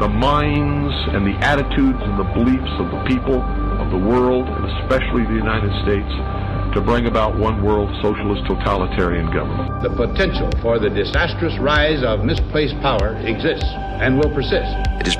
the minds and the attitudes and the beliefs of the people of the world, and especially the United States, to bring about one world socialist totalitarian government. The potential for the disastrous rise of misplaced power exists and will persist. It has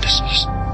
righteousness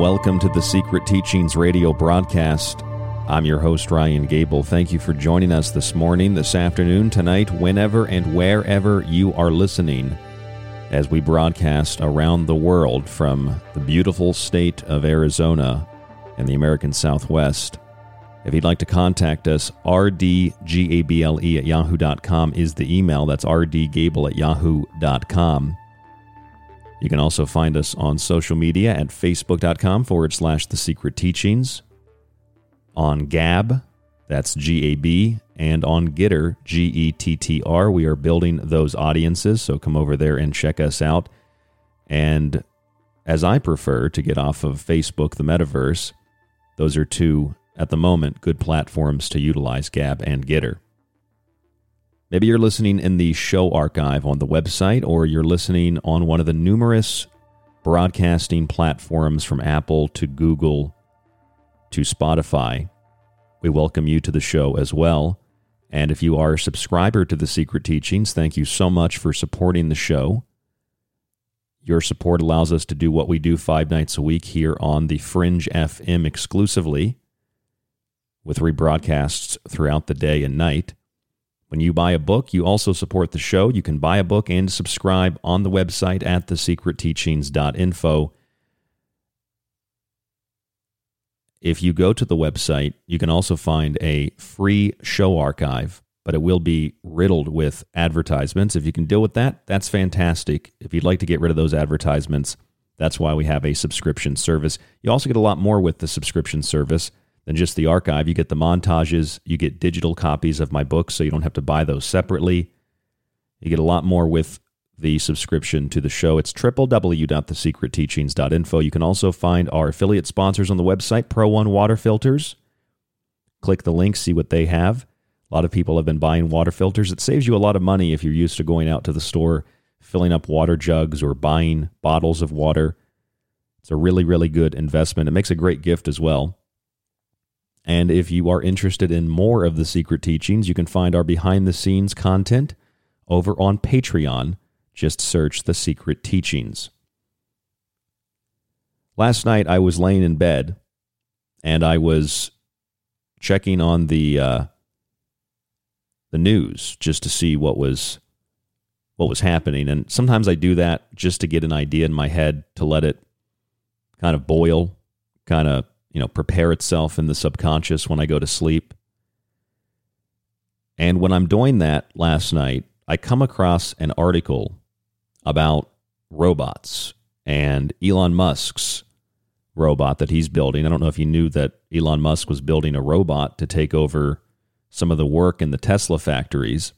Welcome to the Secret Teachings radio broadcast. I'm your host, Ryan Gable. Thank you for joining us this morning, this afternoon, tonight, whenever and wherever you are listening, as we broadcast around the world from the beautiful state of Arizona and the American Southwest. If you'd like to contact us, rdgable at yahoo.com is the email. That's rdgable at yahoo.com. You can also find us on social media at facebook.com forward slash the secret teachings, on Gab, that's G A B, and on Gettr, G E T T R. We are building those audiences, so come over there and check us out. and as I prefer to get off of Facebook, the metaverse, those are two, at the moment, good platforms to utilize Gab and Gettr. Maybe you're listening in the show archive on the website, or you're listening on one of the numerous broadcasting platforms from Apple to Google to Spotify. We welcome you to the show as well. And if you are a subscriber to the Secret Teachings, thank you so much for supporting the show. Your support allows us to do what we do five nights a week here on the Fringe FM exclusively, with rebroadcasts throughout the day and night. When you buy a book, you also support the show. You can buy a book and subscribe on the website at thesecretteachings.info. If you go to the website, you can also find a free show archive but it will be riddled with advertisements. If you can deal with that, that's fantastic. If you'd like to get rid of those advertisements, that's why we have a subscription service. You also get a lot more with the subscription service than just the archive. You get the montages, you get digital copies of my books, so you don't have to buy those separately. You get a lot more with the subscription to the show. It's www.thesecretteachings.info. You can also find our affiliate sponsors on the website, Pro One Water Filters. Click the link, see what they have. A lot of people have been buying water filters. It saves you a lot of money if you're used to going out to the store, filling up water jugs, or buying bottles of water. It's a really, really good investment. It makes a great gift as well. And if you are interested in more of the secret teachings, you can find our behind the scenes content over on Patreon. Just search the secret teachings. Last night I was laying in bed and I was checking on the uh, the news just to see what was what was happening. And sometimes I do that just to get an idea in my head to let it kind of boil, kind of, you know, prepare itself in the subconscious when I go to sleep. And when I'm doing that last night, I come across an article about robots and Elon Musk's robot that he's building. I don't know if you knew that Elon Musk was building a robot to take over some of the work in the Tesla factories.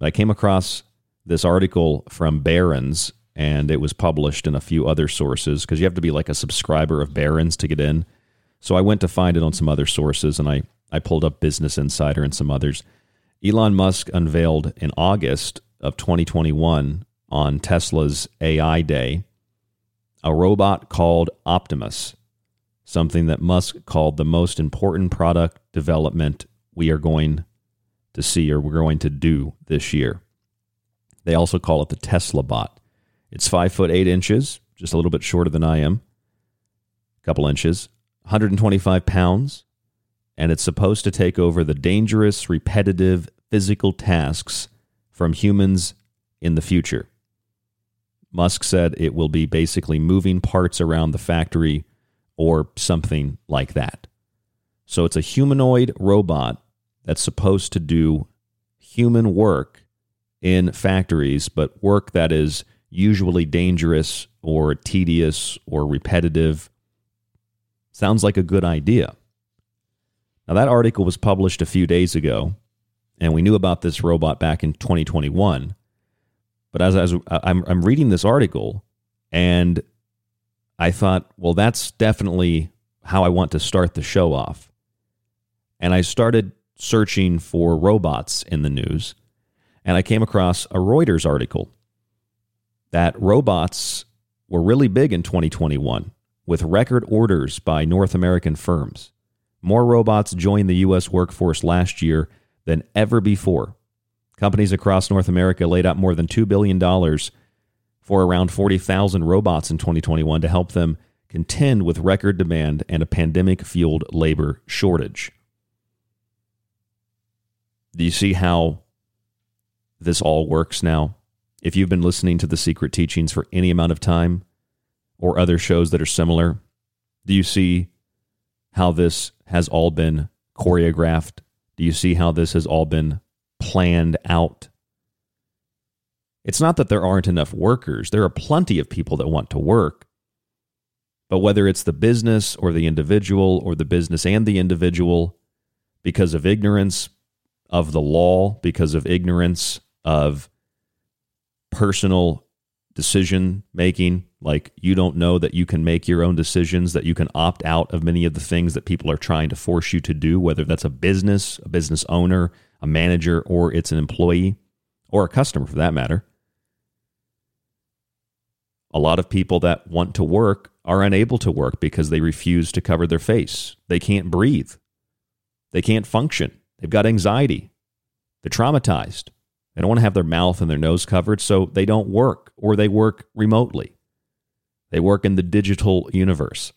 I came across this article from Barron's, and it was published in a few other sources because you have to be like a subscriber of Barron's to get in. So I went to find it on some other sources, and I, I pulled up Business Insider and some others. Elon Musk unveiled in August of 2021 on Tesla's AI Day a robot called Optimus, something that Musk called the most important product development we are going to see or we're going to do this year. They also call it the Tesla bot. It's five foot eight inches, just a little bit shorter than I am, a couple inches, 125 pounds, and it's supposed to take over the dangerous, repetitive physical tasks from humans in the future. Musk said it will be basically moving parts around the factory or something like that. So it's a humanoid robot that's supposed to do human work in factories, but work that is usually dangerous or tedious or repetitive. Sounds like a good idea. Now, that article was published a few days ago, and we knew about this robot back in 2021. But as, as uh, I'm, I'm reading this article, and I thought, well, that's definitely how I want to start the show off. And I started searching for robots in the news, and I came across a Reuters article that robots were really big in 2021 with record orders by North American firms. More robots joined the U.S. workforce last year than ever before. Companies across North America laid out more than $2 billion for around 40,000 robots in 2021 to help them contend with record demand and a pandemic fueled labor shortage. Do you see how this all works now? If you've been listening to the secret teachings for any amount of time or other shows that are similar, do you see how this has all been choreographed? Do you see how this has all been planned out? It's not that there aren't enough workers, there are plenty of people that want to work. But whether it's the business or the individual or the business and the individual, because of ignorance, of the law because of ignorance of personal decision making. Like you don't know that you can make your own decisions, that you can opt out of many of the things that people are trying to force you to do, whether that's a business, a business owner, a manager, or it's an employee or a customer for that matter. A lot of people that want to work are unable to work because they refuse to cover their face. They can't breathe. They can't function. They've got anxiety. They're traumatized. They don't want to have their mouth and their nose covered, so they don't work or they work remotely. They work in the digital universe.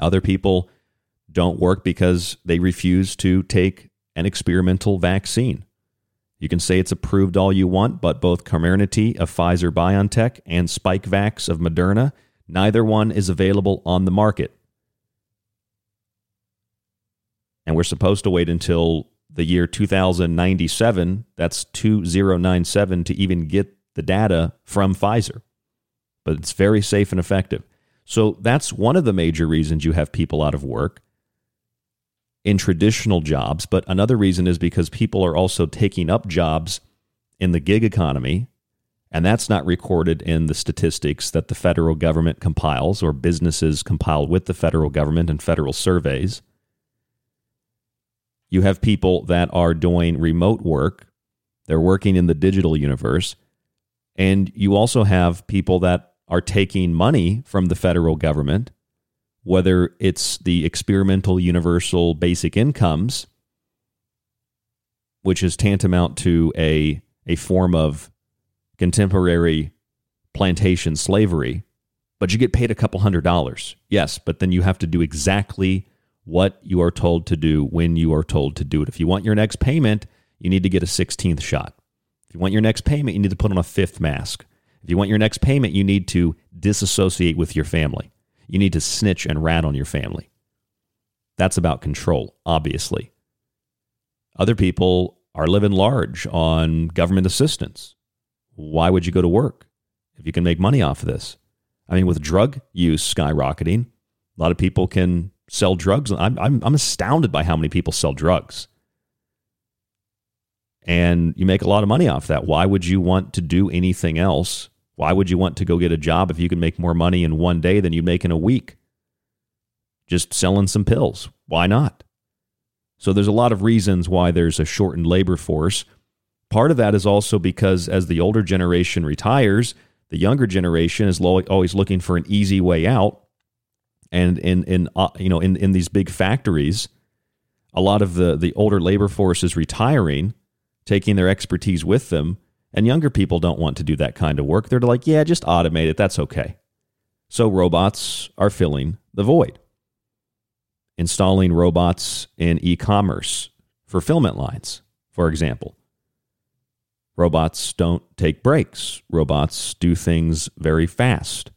Other people don't work because they refuse to take an experimental vaccine. You can say it's approved all you want, but both Comirnaty of Pfizer BioNTech and Spikevax of Moderna, neither one is available on the market. And we're supposed to wait until the year 2097, that's 2097, to even get the data from Pfizer. But it's very safe and effective. So that's one of the major reasons you have people out of work in traditional jobs. But another reason is because people are also taking up jobs in the gig economy. And that's not recorded in the statistics that the federal government compiles or businesses compile with the federal government and federal surveys. You have people that are doing remote work, they're working in the digital universe. And you also have people that are taking money from the federal government, whether it's the experimental universal basic incomes, which is tantamount to a, a form of contemporary plantation slavery, but you get paid a couple hundred dollars. Yes, but then you have to do exactly what you are told to do when you are told to do it. If you want your next payment, you need to get a 16th shot. If you want your next payment, you need to put on a fifth mask. If you want your next payment, you need to disassociate with your family. You need to snitch and rat on your family. That's about control, obviously. Other people are living large on government assistance. Why would you go to work if you can make money off of this? I mean, with drug use skyrocketing, a lot of people can sell drugs. I'm, I'm, I'm astounded by how many people sell drugs. And you make a lot of money off that. Why would you want to do anything else? Why would you want to go get a job if you can make more money in one day than you make in a week? Just selling some pills. Why not? So there's a lot of reasons why there's a shortened labor force. Part of that is also because as the older generation retires, the younger generation is always looking for an easy way out and in in uh, you know in in these big factories, a lot of the the older labor force is retiring, taking their expertise with them, and younger people don't want to do that kind of work. They're like, yeah, just automate it. That's okay. So robots are filling the void. Installing robots in e-commerce fulfillment lines, for example. Robots don't take breaks. Robots do things very fast.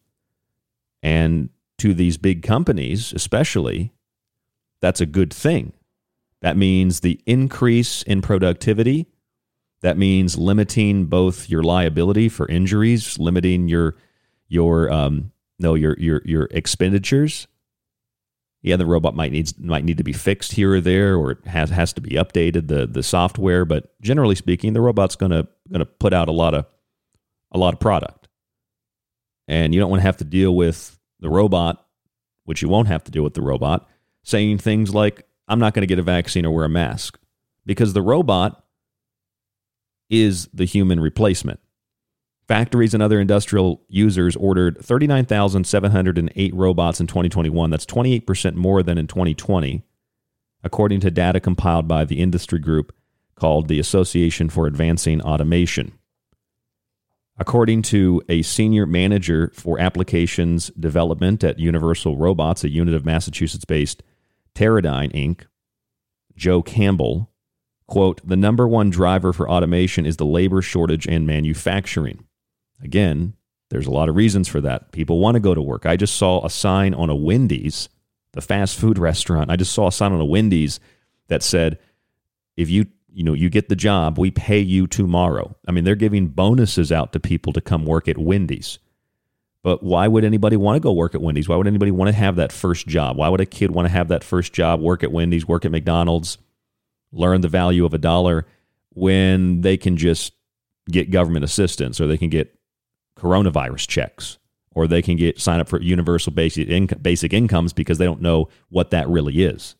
And to these big companies, especially, that's a good thing. That means the increase in productivity. That means limiting both your liability for injuries, limiting your your um, no your your your expenditures. Yeah, the robot might needs might need to be fixed here or there, or it has has to be updated the the software. But generally speaking, the robot's gonna gonna put out a lot of a lot of product, and you don't want to have to deal with the robot, which you won't have to do with the robot, saying things like, I'm not going to get a vaccine or wear a mask because the robot is the human replacement. Factories and other industrial users ordered 39,708 robots in 2021. That's 28% more than in 2020, according to data compiled by the industry group called the Association for Advancing Automation. According to a senior manager for applications development at Universal Robots, a unit of Massachusetts based Teradyne Inc., Joe Campbell, quote, the number one driver for automation is the labor shortage in manufacturing. Again, there's a lot of reasons for that. People want to go to work. I just saw a sign on a Wendy's, the fast food restaurant. I just saw a sign on a Wendy's that said, if you you know, you get the job, we pay you tomorrow. I mean, they're giving bonuses out to people to come work at Wendy's. But why would anybody want to go work at Wendy's? Why would anybody want to have that first job? Why would a kid want to have that first job, work at Wendy's, work at McDonald's, learn the value of a dollar when they can just get government assistance or they can get coronavirus checks, or they can get sign up for universal basic inc- basic incomes because they don't know what that really is.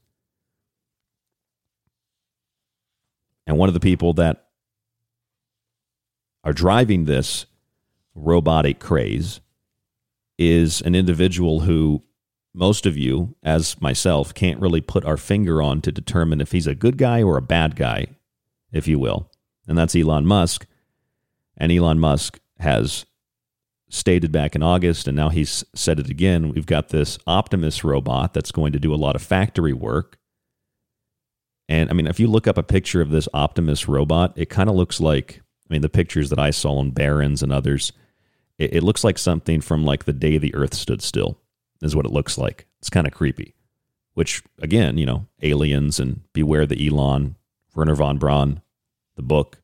And one of the people that are driving this robotic craze is an individual who most of you, as myself, can't really put our finger on to determine if he's a good guy or a bad guy, if you will. And that's Elon Musk. And Elon Musk has stated back in August, and now he's said it again. We've got this Optimus robot that's going to do a lot of factory work. And I mean, if you look up a picture of this Optimus robot, it kind of looks like, I mean, the pictures that I saw on Barron's and others, it, it looks like something from like the day the earth stood still, is what it looks like. It's kind of creepy. Which, again, you know, aliens and beware the Elon, Wernher von Braun, the book,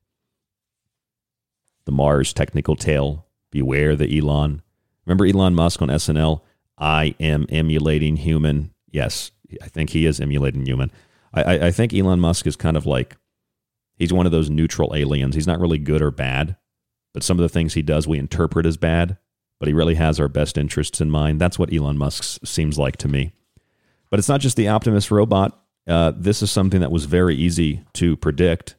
the Mars Technical Tale, beware the Elon. Remember Elon Musk on SNL? I am emulating human. Yes, I think he is emulating human. I, I think Elon Musk is kind of like he's one of those neutral aliens. He's not really good or bad, but some of the things he does we interpret as bad, but he really has our best interests in mind. That's what Elon Musk seems like to me. But it's not just the Optimus robot. Uh, this is something that was very easy to predict,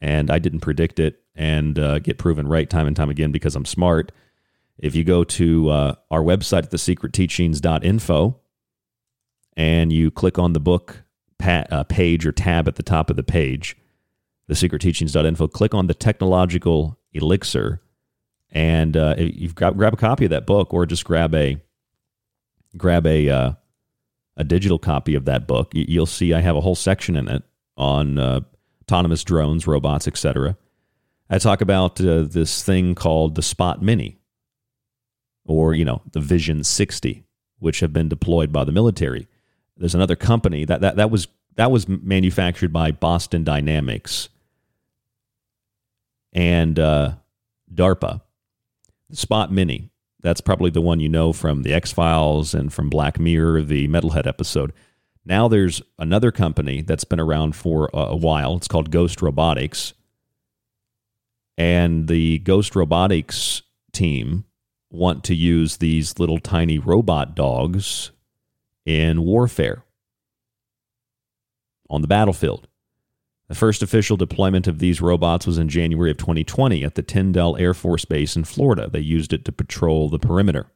and I didn't predict it and uh, get proven right time and time again because I'm smart. If you go to uh, our website at thesecretteachings.info and you click on the book pa- uh, page or tab at the top of the page, thesecretteachings.info, click on the technological elixir, and uh, you've got grab a copy of that book, or just grab a grab a uh, a digital copy of that book. You'll see I have a whole section in it on uh, autonomous drones, robots, etc. I talk about uh, this thing called the Spot Mini, or you know the Vision 60, which have been deployed by the military. There's another company that that, that was that was manufactured by Boston Dynamics and uh, DARPA. Spot Mini. That's probably the one you know from the X Files and from Black Mirror, the Metalhead episode. Now there's another company that's been around for a, a while. It's called Ghost Robotics. And the Ghost Robotics team want to use these little tiny robot dogs in warfare on the battlefield. The first official deployment of these robots was in January of 2020 at the Tyndall Air Force Base in Florida. They used it to patrol the perimeter.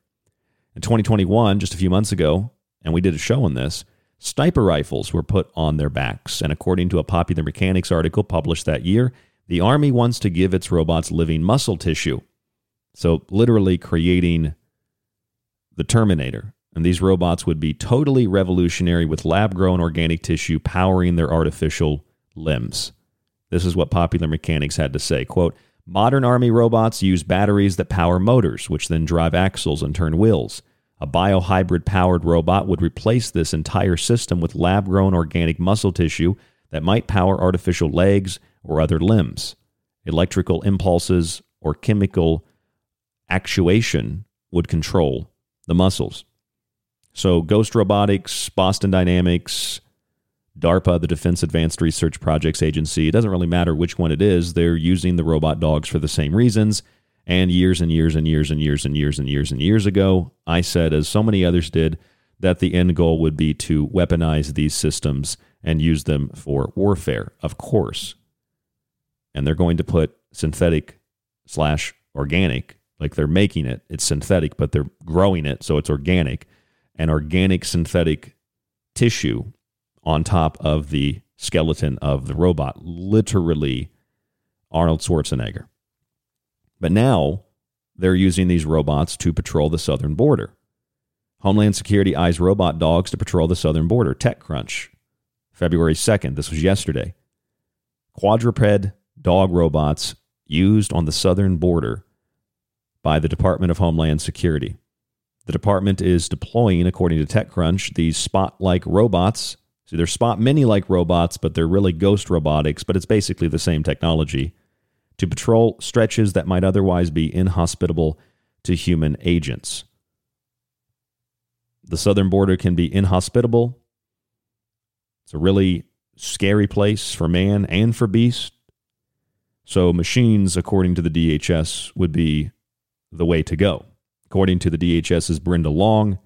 In 2021, just a few months ago, and we did a show on this, sniper rifles were put on their backs. And according to a Popular Mechanics article published that year, the Army wants to give its robots living muscle tissue. So, literally creating the Terminator. And these robots would be totally revolutionary with lab grown organic tissue powering their artificial limbs. This is what Popular Mechanics had to say. Quote, Modern Army robots use batteries that power motors, which then drive axles and turn wheels. A biohybrid powered robot would replace this entire system with lab grown organic muscle tissue that might power artificial legs or other limbs. Electrical impulses or chemical actuation would control the muscles. So, Ghost Robotics, Boston Dynamics, DARPA, the Defense Advanced Research Projects Agency, it doesn't really matter which one it is, they're using the robot dogs for the same reasons. And years and years and years and years and years and years and years ago, I said, as so many others did, that the end goal would be to weaponize these systems and use them for warfare, of course. And they're going to put synthetic slash organic, like they're making it, it's synthetic, but they're growing it, so it's organic, and organic synthetic tissue on top of the skeleton of the robot, literally Arnold Schwarzenegger. But now they're using these robots to patrol the southern border. Homeland Security eyes robot dogs to patrol the southern border. TechCrunch, February 2nd. This was yesterday. Quadruped dog robots used on the southern border by the Department of Homeland Security. The department is deploying, according to TechCrunch, these spot like robots See, they're Spot Mini like robots, but they're really ghost robotics, but it's basically the same technology to patrol stretches that might otherwise be inhospitable to human agents. The southern border can be inhospitable. It's a really scary place for man and for beast. So, machines, according to the DHS, would be the way to go. According to the DHS's Brenda Long,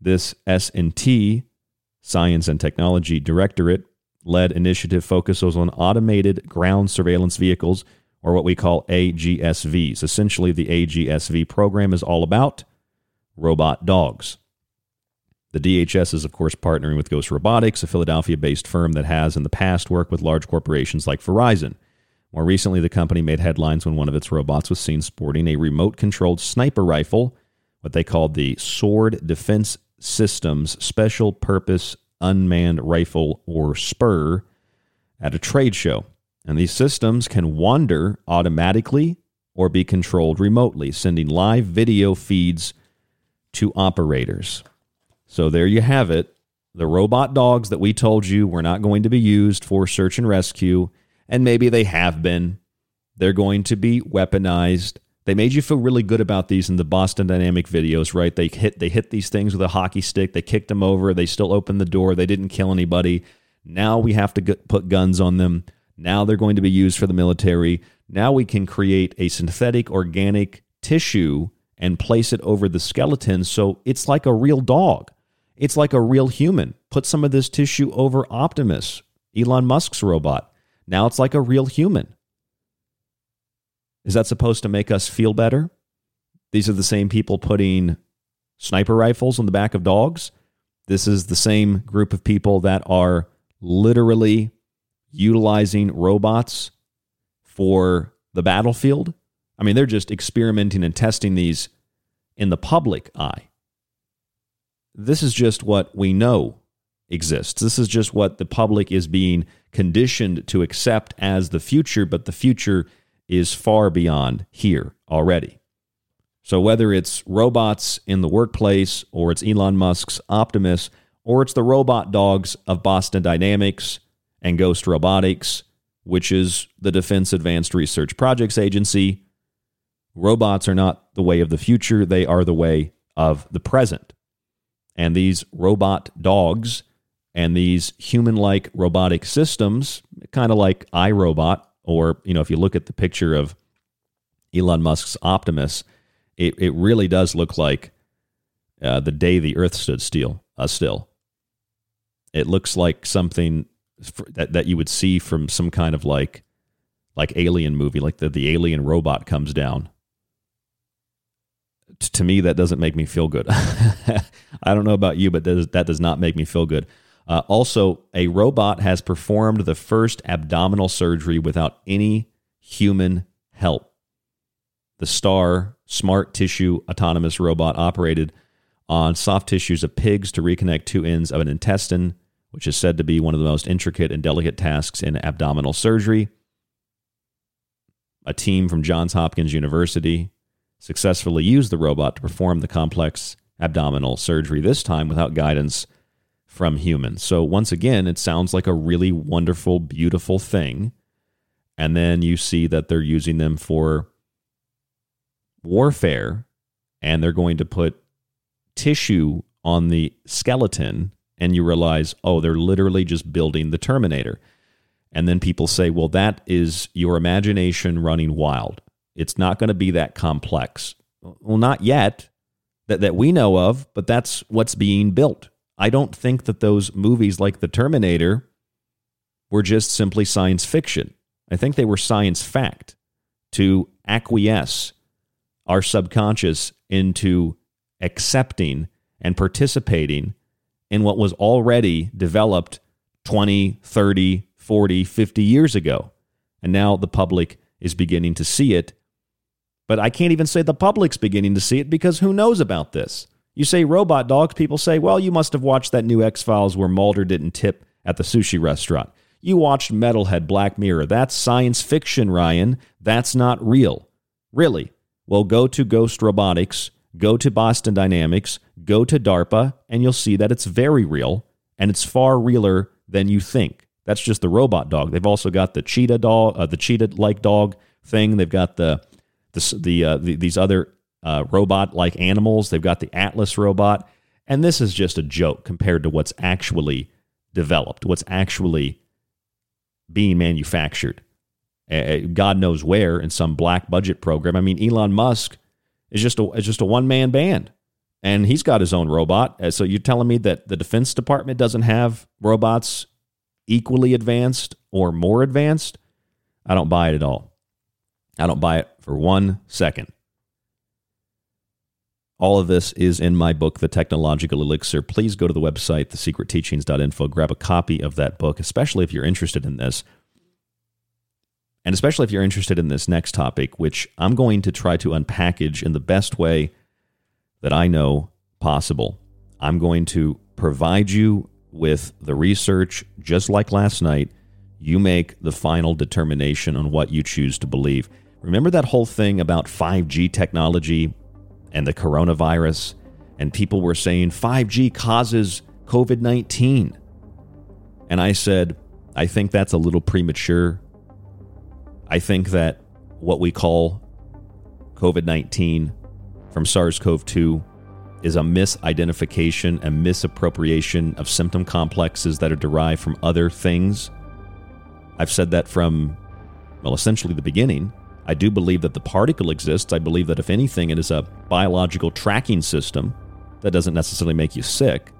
this S&T Science and Technology Directorate led initiative focuses on automated ground surveillance vehicles or what we call AGSVs. Essentially, the AGSV program is all about robot dogs. The DHS is, of course, partnering with Ghost Robotics, a Philadelphia based firm that has in the past worked with large corporations like Verizon. More recently, the company made headlines when one of its robots was seen sporting a remote controlled sniper rifle, what they called the Sword Defense Systems Special Purpose Unmanned Rifle or SPUR at a trade show. And these systems can wander automatically or be controlled remotely, sending live video feeds to operators. So there you have it. The robot dogs that we told you were not going to be used for search and rescue, and maybe they have been. They're going to be weaponized. They made you feel really good about these in the Boston Dynamic videos, right? They hit they hit these things with a hockey stick. They kicked them over. They still opened the door. They didn't kill anybody. Now we have to put guns on them. Now they're going to be used for the military. Now we can create a synthetic organic tissue and place it over the skeleton so it's like a real dog. It's like a real human. Put some of this tissue over Optimus, Elon Musk's robot. Now it's like a real human. Is that supposed to make us feel better? These are the same people putting sniper rifles on the back of dogs. This is the same group of people that are literally utilizing robots for the battlefield. I mean, they're just experimenting and testing these in the public eye. This is just what we know exists. This is just what the public is being conditioned to accept as the future, but the future is far beyond here already. So, whether it's robots in the workplace, or it's Elon Musk's Optimus, or it's the robot dogs of Boston Dynamics and Ghost Robotics, which is the Defense Advanced Research Projects Agency, robots are not the way of the future, they are the way of the present. And these robot dogs and these human like robotic systems, kind of like iRobot, or, you know, if you look at the picture of Elon Musk's Optimus, it, it really does look like uh, the day the earth stood still. Uh, still. It looks like something that, that you would see from some kind of like like alien movie, like the, the alien robot comes down. T- to me, that doesn't make me feel good. I don't know about you, but does, that does not make me feel good. Uh, also, a robot has performed the first abdominal surgery without any human help. The STAR smart tissue autonomous robot operated on soft tissues of pigs to reconnect two ends of an intestine, which is said to be one of the most intricate and delicate tasks in abdominal surgery. A team from Johns Hopkins University successfully used the robot to perform the complex abdominal surgery, this time without guidance from humans. So once again, it sounds like a really wonderful, beautiful thing. And then you see that they're using them for warfare and they're going to put tissue on the skeleton and you realize, oh, they're literally just building the Terminator. And then people say, well, that is your imagination running wild. It's not going to be that complex. Well, not yet that, that we know of, but that's what's being built. I don't think that those movies like The Terminator were just simply science fiction. I think they were science fact to acquiesce our subconscious into accepting and participating in what was already developed 20, 30, 40, 50 years ago. And now the public is beginning to see it. But I can't even say the public's beginning to see it because who knows about this? You say robot dogs, people say, well, you must have watched that new X Files where Mulder didn't tip at the sushi restaurant. You watched Metalhead Black Mirror. That's science fiction, Ryan. That's not real. Really. Well, go to Ghost Robotics, go to Boston Dynamics, go to DARPA, and you'll see that it's very real and it's far realer than you think. That's just the robot dog. They've also got the cheetah dog, uh, the cheetah-like dog thing. They've got the the, the, uh, the these other uh, robot like animals. They've got the Atlas robot. And this is just a joke compared to what's actually developed, what's actually being manufactured. Uh, God knows where in some black budget program. I mean, Elon Musk is just a is just a one man band, and he's got his own robot. Uh, So you're telling me that the Defense Department doesn't have robots equally advanced or more advanced? I don't buy it at all. I don't buy it for one second. All of this is in my book, The Technological Elixir. Please go to the website, thesecretteachings.info, grab a copy of that book, especially if you're interested in this. And especially if you're interested in this next topic, which I'm going to try to unpackage in the best way that I know possible. I'm going to provide you with the research, just like last night. You make the final determination on what you choose to believe. Remember that whole thing about 5G technology and the coronavirus? And people were saying 5G causes COVID 19. And I said, I think that's a little premature. I think that what we call COVID 19 from SARS CoV 2 is a misidentification and misappropriation of symptom complexes that are derived from other things. I've said that from, well, essentially the beginning. I do believe that the particle exists. I believe that if anything, it is a biological tracking system that doesn't necessarily make you sick.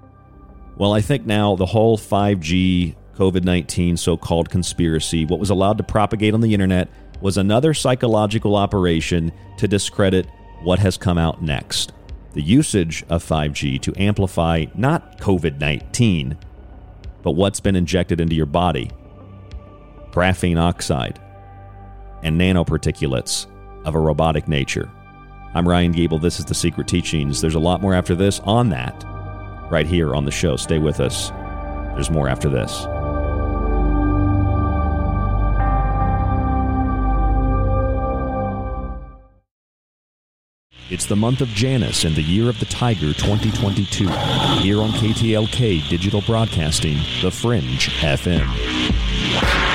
Well, I think now the whole 5G COVID 19 so called conspiracy, what was allowed to propagate on the internet, was another psychological operation to discredit what has come out next the usage of 5G to amplify not COVID 19, but what's been injected into your body graphene oxide and nanoparticulates of a robotic nature. I'm Ryan Gable. This is The Secret Teachings. There's a lot more after this on that right here on the show. Stay with us. There's more after this. It's the month of Janus and the year of the Tiger 2022. Here on KTLK Digital Broadcasting, The Fringe FM.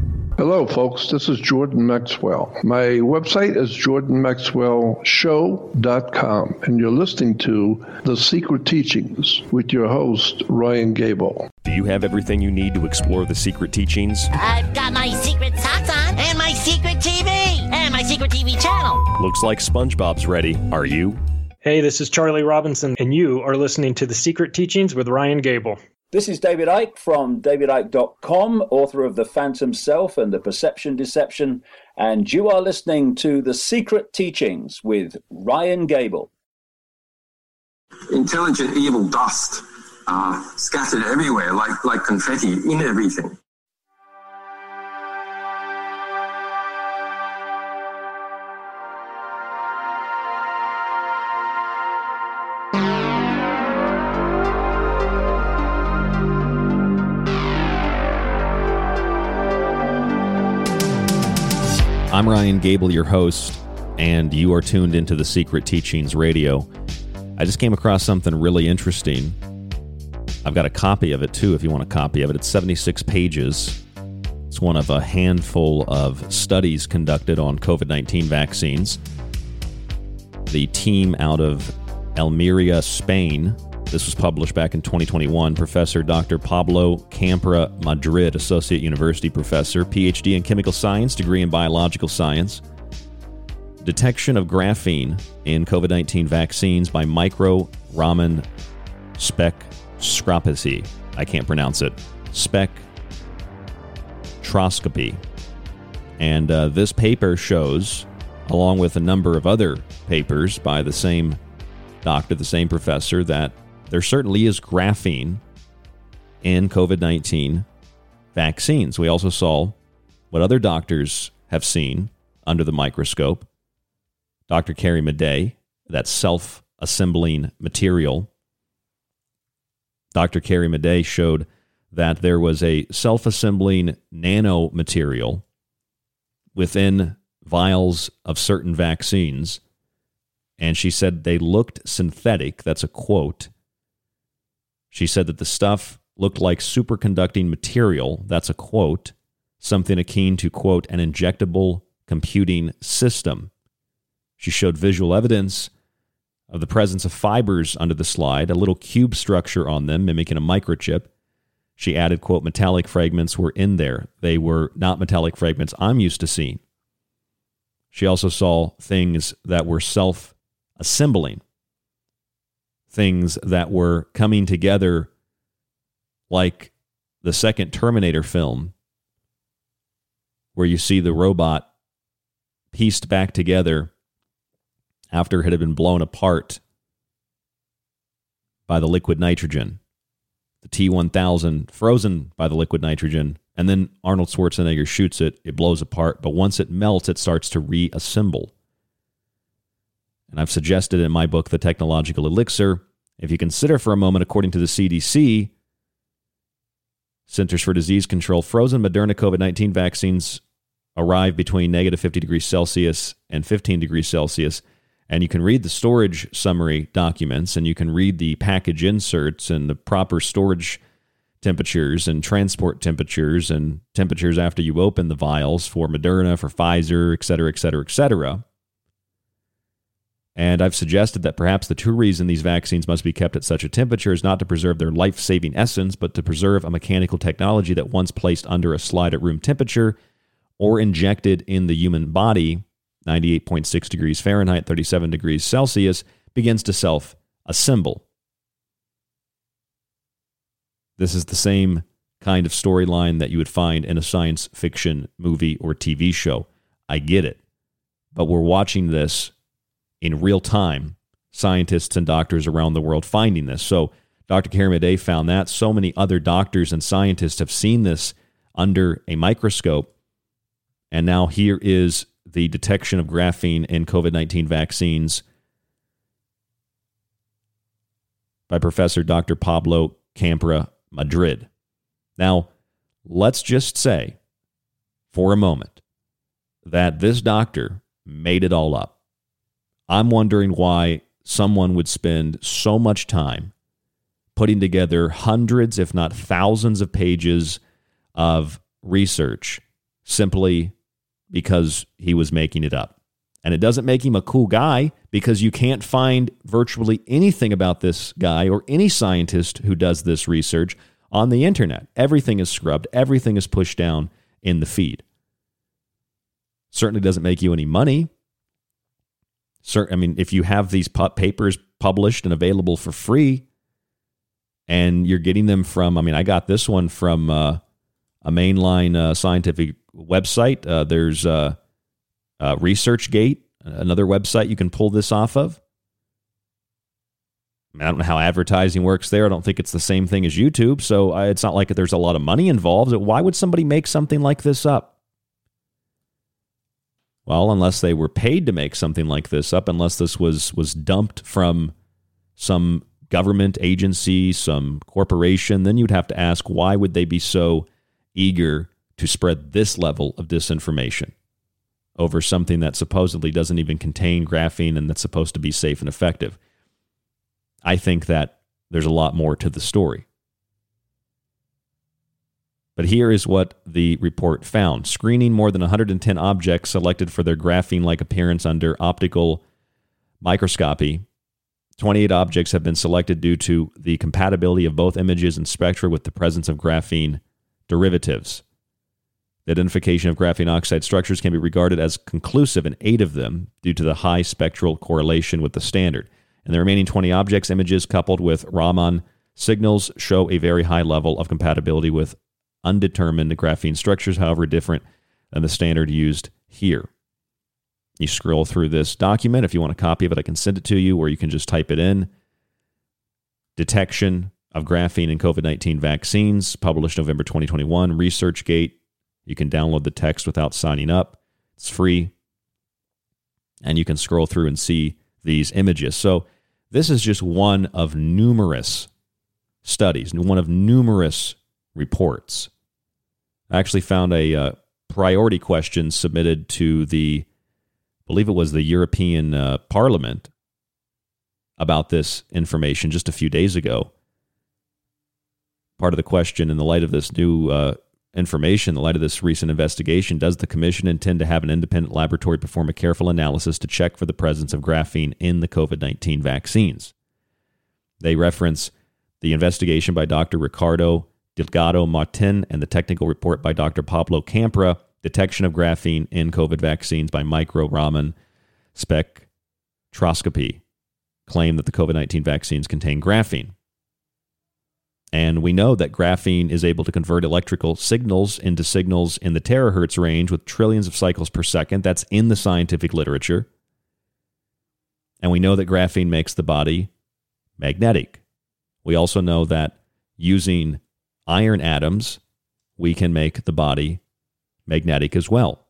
Hello, folks. This is Jordan Maxwell. My website is jordanmaxwellshow.com, and you're listening to The Secret Teachings with your host, Ryan Gable. Do you have everything you need to explore the secret teachings? I've got my secret socks on, and my secret TV, and my secret TV channel. Looks like SpongeBob's ready. Are you? Hey, this is Charlie Robinson, and you are listening to The Secret Teachings with Ryan Gable. This is David Icke from davidicke.com, author of The Phantom Self and The Perception Deception, and you are listening to The Secret Teachings with Ryan Gable. intelligent evil dust uh, scattered everywhere like, like confetti in everything. I'm Ryan Gable, your host, and you are tuned into the Secret Teachings Radio. I just came across something really interesting. I've got a copy of it too, if you want a copy of it. It's 76 pages. It's one of a handful of studies conducted on COVID 19 vaccines. The team out of Almeria, Spain, this was published back in 2021. Professor Dr. Pablo Campra Madrid, Associate University Professor, PhD in Chemical Science, degree in Biological Science. Detection of graphene in COVID 19 vaccines by micro Raman spectroscopy. I can't pronounce it. Spectroscopy. And uh, this paper shows, along with a number of other papers by the same doctor, the same professor, that there certainly is graphene in COVID 19 vaccines. We also saw what other doctors have seen under the microscope. Dr. Carrie Madej, that self assembling material. Dr. Carrie Madej showed that there was a self assembling nano material within vials of certain vaccines. And she said they looked synthetic. That's a quote. She said that the stuff looked like superconducting material. That's a quote. Something akin to, quote, an injectable computing system. She showed visual evidence of the presence of fibers under the slide, a little cube structure on them mimicking a microchip. She added, quote, metallic fragments were in there. They were not metallic fragments I'm used to seeing. She also saw things that were self assembling things that were coming together like the second Terminator film, where you see the robot pieced back together after it had been blown apart by the liquid nitrogen, the T 1000 frozen by the liquid nitrogen, and then Arnold Schwarzenegger shoots it, it blows apart, but once it melts, it starts to reassemble. And I've suggested in my book, The Technological Elixir, if you consider for a moment, according to the CDC, Centers for Disease Control, frozen Moderna COVID 19 vaccines arrive between negative 50 degrees Celsius and 15 degrees Celsius. And you can read the storage summary documents and you can read the package inserts and the proper storage temperatures and transport temperatures and temperatures after you open the vials for Moderna, for Pfizer, et cetera, et cetera, et cetera. And I've suggested that perhaps the true reason these vaccines must be kept at such a temperature is not to preserve their life saving essence, but to preserve a mechanical technology that, once placed under a slide at room temperature or injected in the human body, 98.6 degrees Fahrenheit, 37 degrees Celsius, begins to self assemble. This is the same kind of storyline that you would find in a science fiction movie or TV show. I get it. But we're watching this in real time, scientists and doctors around the world finding this. So Dr. Carrie found that. So many other doctors and scientists have seen this under a microscope. And now here is the detection of graphene in COVID 19 vaccines by Professor Dr. Pablo Campra Madrid. Now, let's just say for a moment that this doctor made it all up. I'm wondering why someone would spend so much time putting together hundreds, if not thousands, of pages of research simply because he was making it up. And it doesn't make him a cool guy because you can't find virtually anything about this guy or any scientist who does this research on the internet. Everything is scrubbed, everything is pushed down in the feed. Certainly doesn't make you any money I mean, if you have these papers published and available for free, and you're getting them from, I mean, I got this one from uh, a mainline uh, scientific website. Uh, there's uh, uh, ResearchGate, another website you can pull this off of. I don't know how advertising works there. I don't think it's the same thing as YouTube. So uh, it's not like there's a lot of money involved. Why would somebody make something like this up? Well, unless they were paid to make something like this up, unless this was was dumped from some government agency, some corporation, then you'd have to ask why would they be so eager to spread this level of disinformation over something that supposedly doesn't even contain graphene and that's supposed to be safe and effective. I think that there's a lot more to the story. But here is what the report found screening more than 110 objects selected for their graphene like appearance under optical microscopy. 28 objects have been selected due to the compatibility of both images and spectra with the presence of graphene derivatives. The identification of graphene oxide structures can be regarded as conclusive in eight of them due to the high spectral correlation with the standard. And the remaining 20 objects images coupled with Raman signals show a very high level of compatibility with undetermined The graphene structures, however different than the standard used here. You scroll through this document. If you want a copy of it, I can send it to you, or you can just type it in. Detection of graphene in COVID 19 vaccines, published November 2021. ResearchGate. You can download the text without signing up, it's free. And you can scroll through and see these images. So, this is just one of numerous studies, one of numerous reports. I actually found a uh, priority question submitted to the, I believe it was the European uh, Parliament about this information just a few days ago. Part of the question, in the light of this new uh, information, in the light of this recent investigation, does the Commission intend to have an independent laboratory perform a careful analysis to check for the presence of graphene in the COVID 19 vaccines? They reference the investigation by Dr. Ricardo Delgado Martin and the technical report by Dr. Pablo Campra, Detection of Graphene in COVID Vaccines by Micro Raman Spectroscopy, claim that the COVID 19 vaccines contain graphene. And we know that graphene is able to convert electrical signals into signals in the terahertz range with trillions of cycles per second. That's in the scientific literature. And we know that graphene makes the body magnetic. We also know that using iron atoms, we can make the body magnetic as well.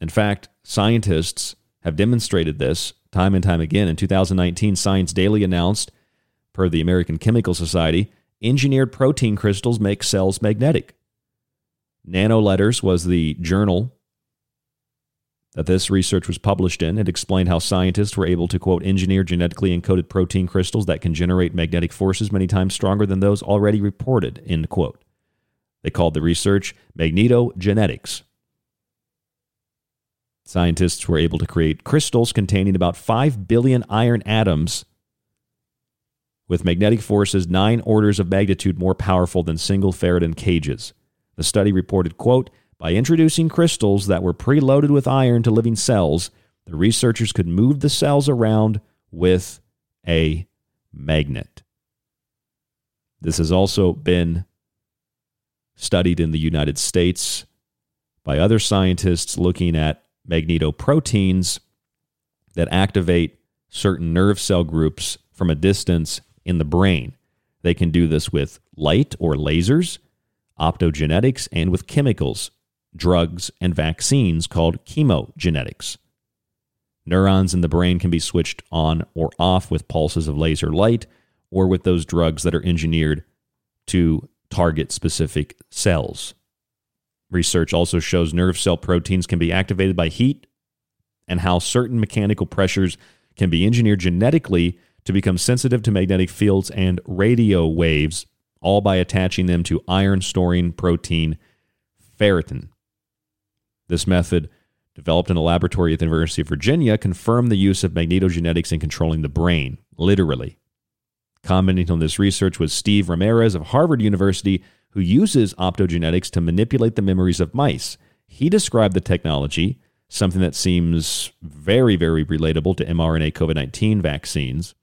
In fact, scientists have demonstrated this time and time again. In 2019, Science Daily announced, per the American Chemical Society, engineered protein crystals make cells magnetic. Nanoletters was the journal that this research was published in. It explained how scientists were able to, quote, engineer genetically encoded protein crystals that can generate magnetic forces many times stronger than those already reported, end quote. They called the research magnetogenetics. Scientists were able to create crystals containing about 5 billion iron atoms with magnetic forces nine orders of magnitude more powerful than single ferritin cages. The study reported, quote, by introducing crystals that were preloaded with iron to living cells, the researchers could move the cells around with a magnet. This has also been studied in the United States by other scientists looking at magnetoproteins that activate certain nerve cell groups from a distance in the brain. They can do this with light or lasers, optogenetics, and with chemicals drugs, and vaccines called chemogenetics. Neurons in the brain can be switched on or off with pulses of laser light or with those drugs that are engineered to target specific cells. Research also shows nerve cell proteins can be activated by heat and how certain mechanical pressures can be engineered genetically to become sensitive to magnetic fields and radio waves, all by attaching them to iron storing protein ferritin. This method, developed in a laboratory at the University of Virginia, confirmed the use of magnetogenetics in controlling the brain, literally. Commenting on this research was Steve Ramirez of Harvard University, who uses optogenetics to manipulate the memories of mice. He described the technology, something that seems very, very relatable to mRNA COVID 19 vaccines,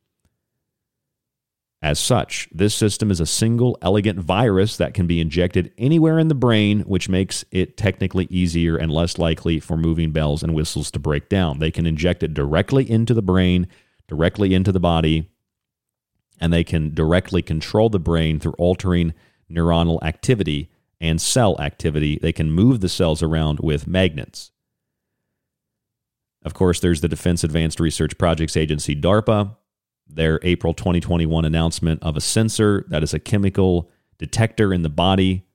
as such, this system is a single elegant virus that can be injected anywhere in the brain, which makes it technically easier and less likely for moving bells and whistles to break down. They can inject it directly into the brain, directly into the body, and they can directly control the brain through altering neuronal activity and cell activity. They can move the cells around with magnets. Of course, there's the Defense Advanced Research Projects Agency, DARPA, their April 2021 announcement of a sensor that is a chemical detector in the body.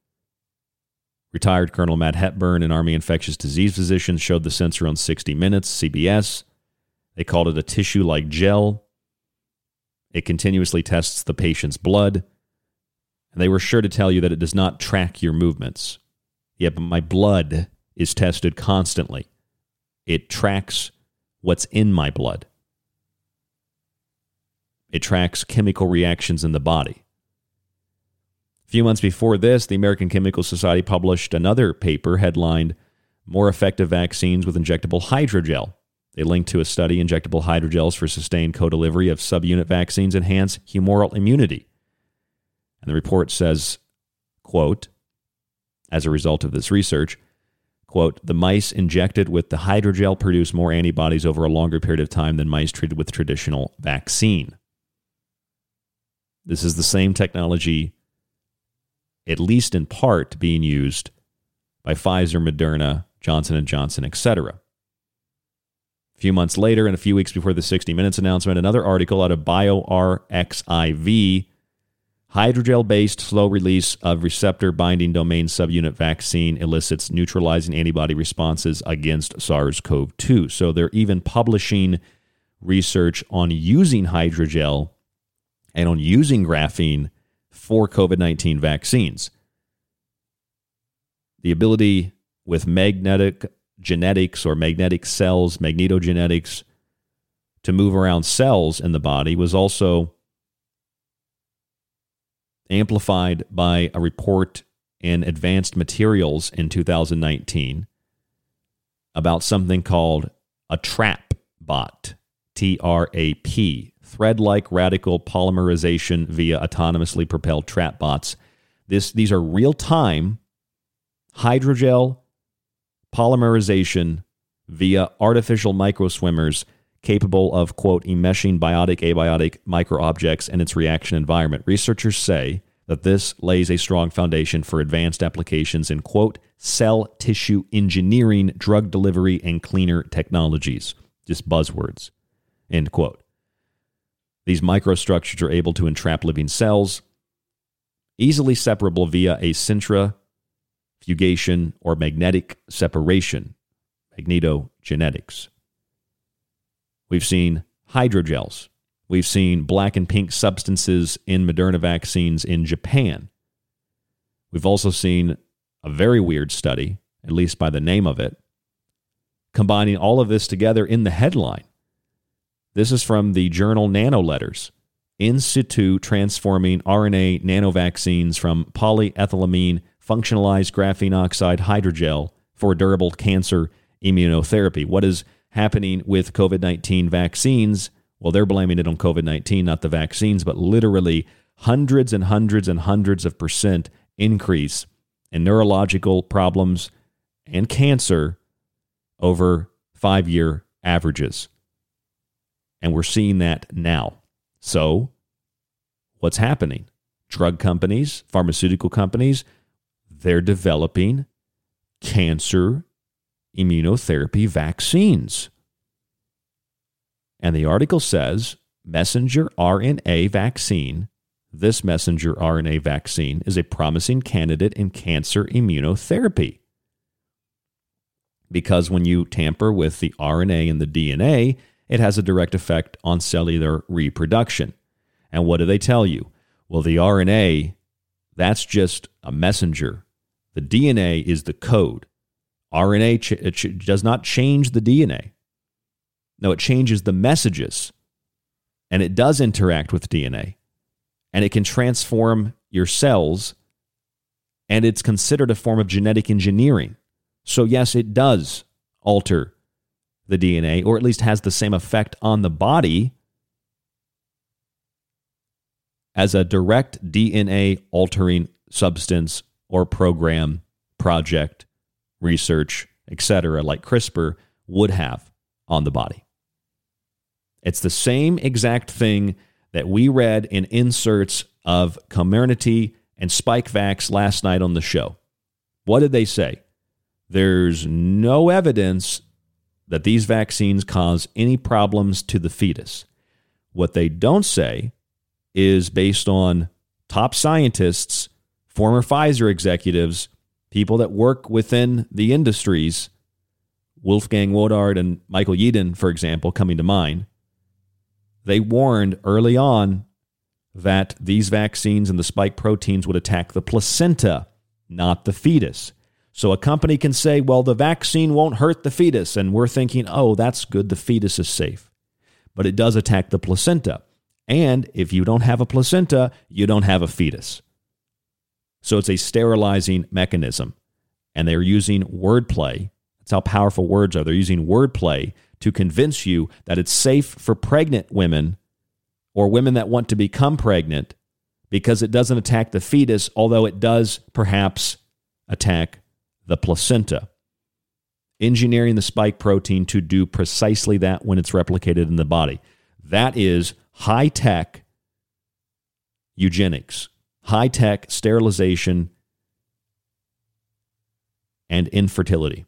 Retired Colonel Matt Hepburn, an Army infectious disease physician, showed the sensor on 60 Minutes, CBS. They called it a tissue like gel. It continuously tests the patient's blood. And they were sure to tell you that it does not track your movements. Yeah, but my blood is tested constantly. It tracks what's in my blood. It tracks chemical reactions in the body. A few months before this, the American Chemical Society published another paper headlined More Effective Vaccines with Injectable Hydrogel. They linked to a study injectable hydrogels for sustained co delivery of subunit vaccines enhance humoral immunity. And the report says, quote, as a result of this research, quote, the mice injected with the hydrogel produce more antibodies over a longer period of time than mice treated with traditional vaccine. This is the same technology, at least in part, being used by Pfizer, Moderna, Johnson & Johnson, etc. A few months later, and a few weeks before the 60 Minutes announcement, another article out of BioRxiv Hydrogel based slow release of receptor binding domain subunit vaccine elicits neutralizing antibody responses against SARS CoV 2. So they're even publishing research on using hydrogel and on using graphene for COVID 19 vaccines. The ability with magnetic genetics or magnetic cells, magnetogenetics, to move around cells in the body was also amplified by a report in Advanced Materials in 2019 about something called a trap bot, T R A P, thread like radical polymerization via autonomously propelled trap bots. This, these are real time hydrogel polymerization via artificial microswimmers capable of, quote, enmeshing biotic abiotic microobjects in its reaction environment. Researchers say that this lays a strong foundation for advanced applications in, quote, cell tissue engineering, drug delivery, and cleaner technologies. Just buzzwords, end quote. These microstructures are able to entrap living cells, easily separable via a centrifugation or magnetic separation, magnetogenetics. We've seen hydrogels. We've seen black and pink substances in Moderna vaccines in Japan. We've also seen a very weird study, at least by the name of it, combining all of this together in the headline. This is from the journal Nanoletters. In situ transforming RNA nanovaccines from polyethylamine functionalized graphene oxide hydrogel for durable cancer immunotherapy. What is happening with COVID 19 vaccines. Well, they're blaming it on COVID 19, not the vaccines, but literally hundreds and hundreds and hundreds of percent increase in neurological problems and cancer over five year averages. And we're seeing that now. So, what's happening? Drug companies, pharmaceutical companies, they're developing cancer immunotherapy vaccines. And the article says messenger RNA vaccine, this messenger RNA vaccine is a promising candidate in cancer immunotherapy. Because when you tamper with the RNA and the DNA, it has a direct effect on cellular reproduction. And what do they tell you? Well, the RNA, that's just a messenger. The DNA is the code. RNA ch- ch- does not change the DNA. No, it changes the messages. And it does interact with DNA. And it can transform your cells. And it's considered a form of genetic engineering. So, yes, it does alter the DNA, or at least has the same effect on the body as a direct DNA altering substance or program project research, etc., like CRISPR would have on the body. It's the same exact thing that we read in inserts of Comirnaty and Spikevax last night on the show. What did they say? There's no evidence that these vaccines cause any problems to the fetus. What they don't say is based on top scientists, former Pfizer executives, people that work within the industries, Wolfgang Wodarg and Michael Yeadon, for example, coming to mind. They warned early on that these vaccines and the spike proteins would attack the placenta, not the fetus. So a company can say, well, the vaccine won't hurt the fetus. And we're thinking, oh, that's good. The fetus is safe. But it does attack the placenta. And if you don't have a placenta, you don't have a fetus. So it's a sterilizing mechanism. And they're using wordplay. That's how powerful words are. They're using wordplay to convince you that it's safe for pregnant women or women that want to become pregnant because it doesn't attack the fetus, although it does perhaps attack the placenta, engineering the spike protein to do precisely that when it's replicated in the body. That is high tech eugenics, high tech sterilization, and infertility.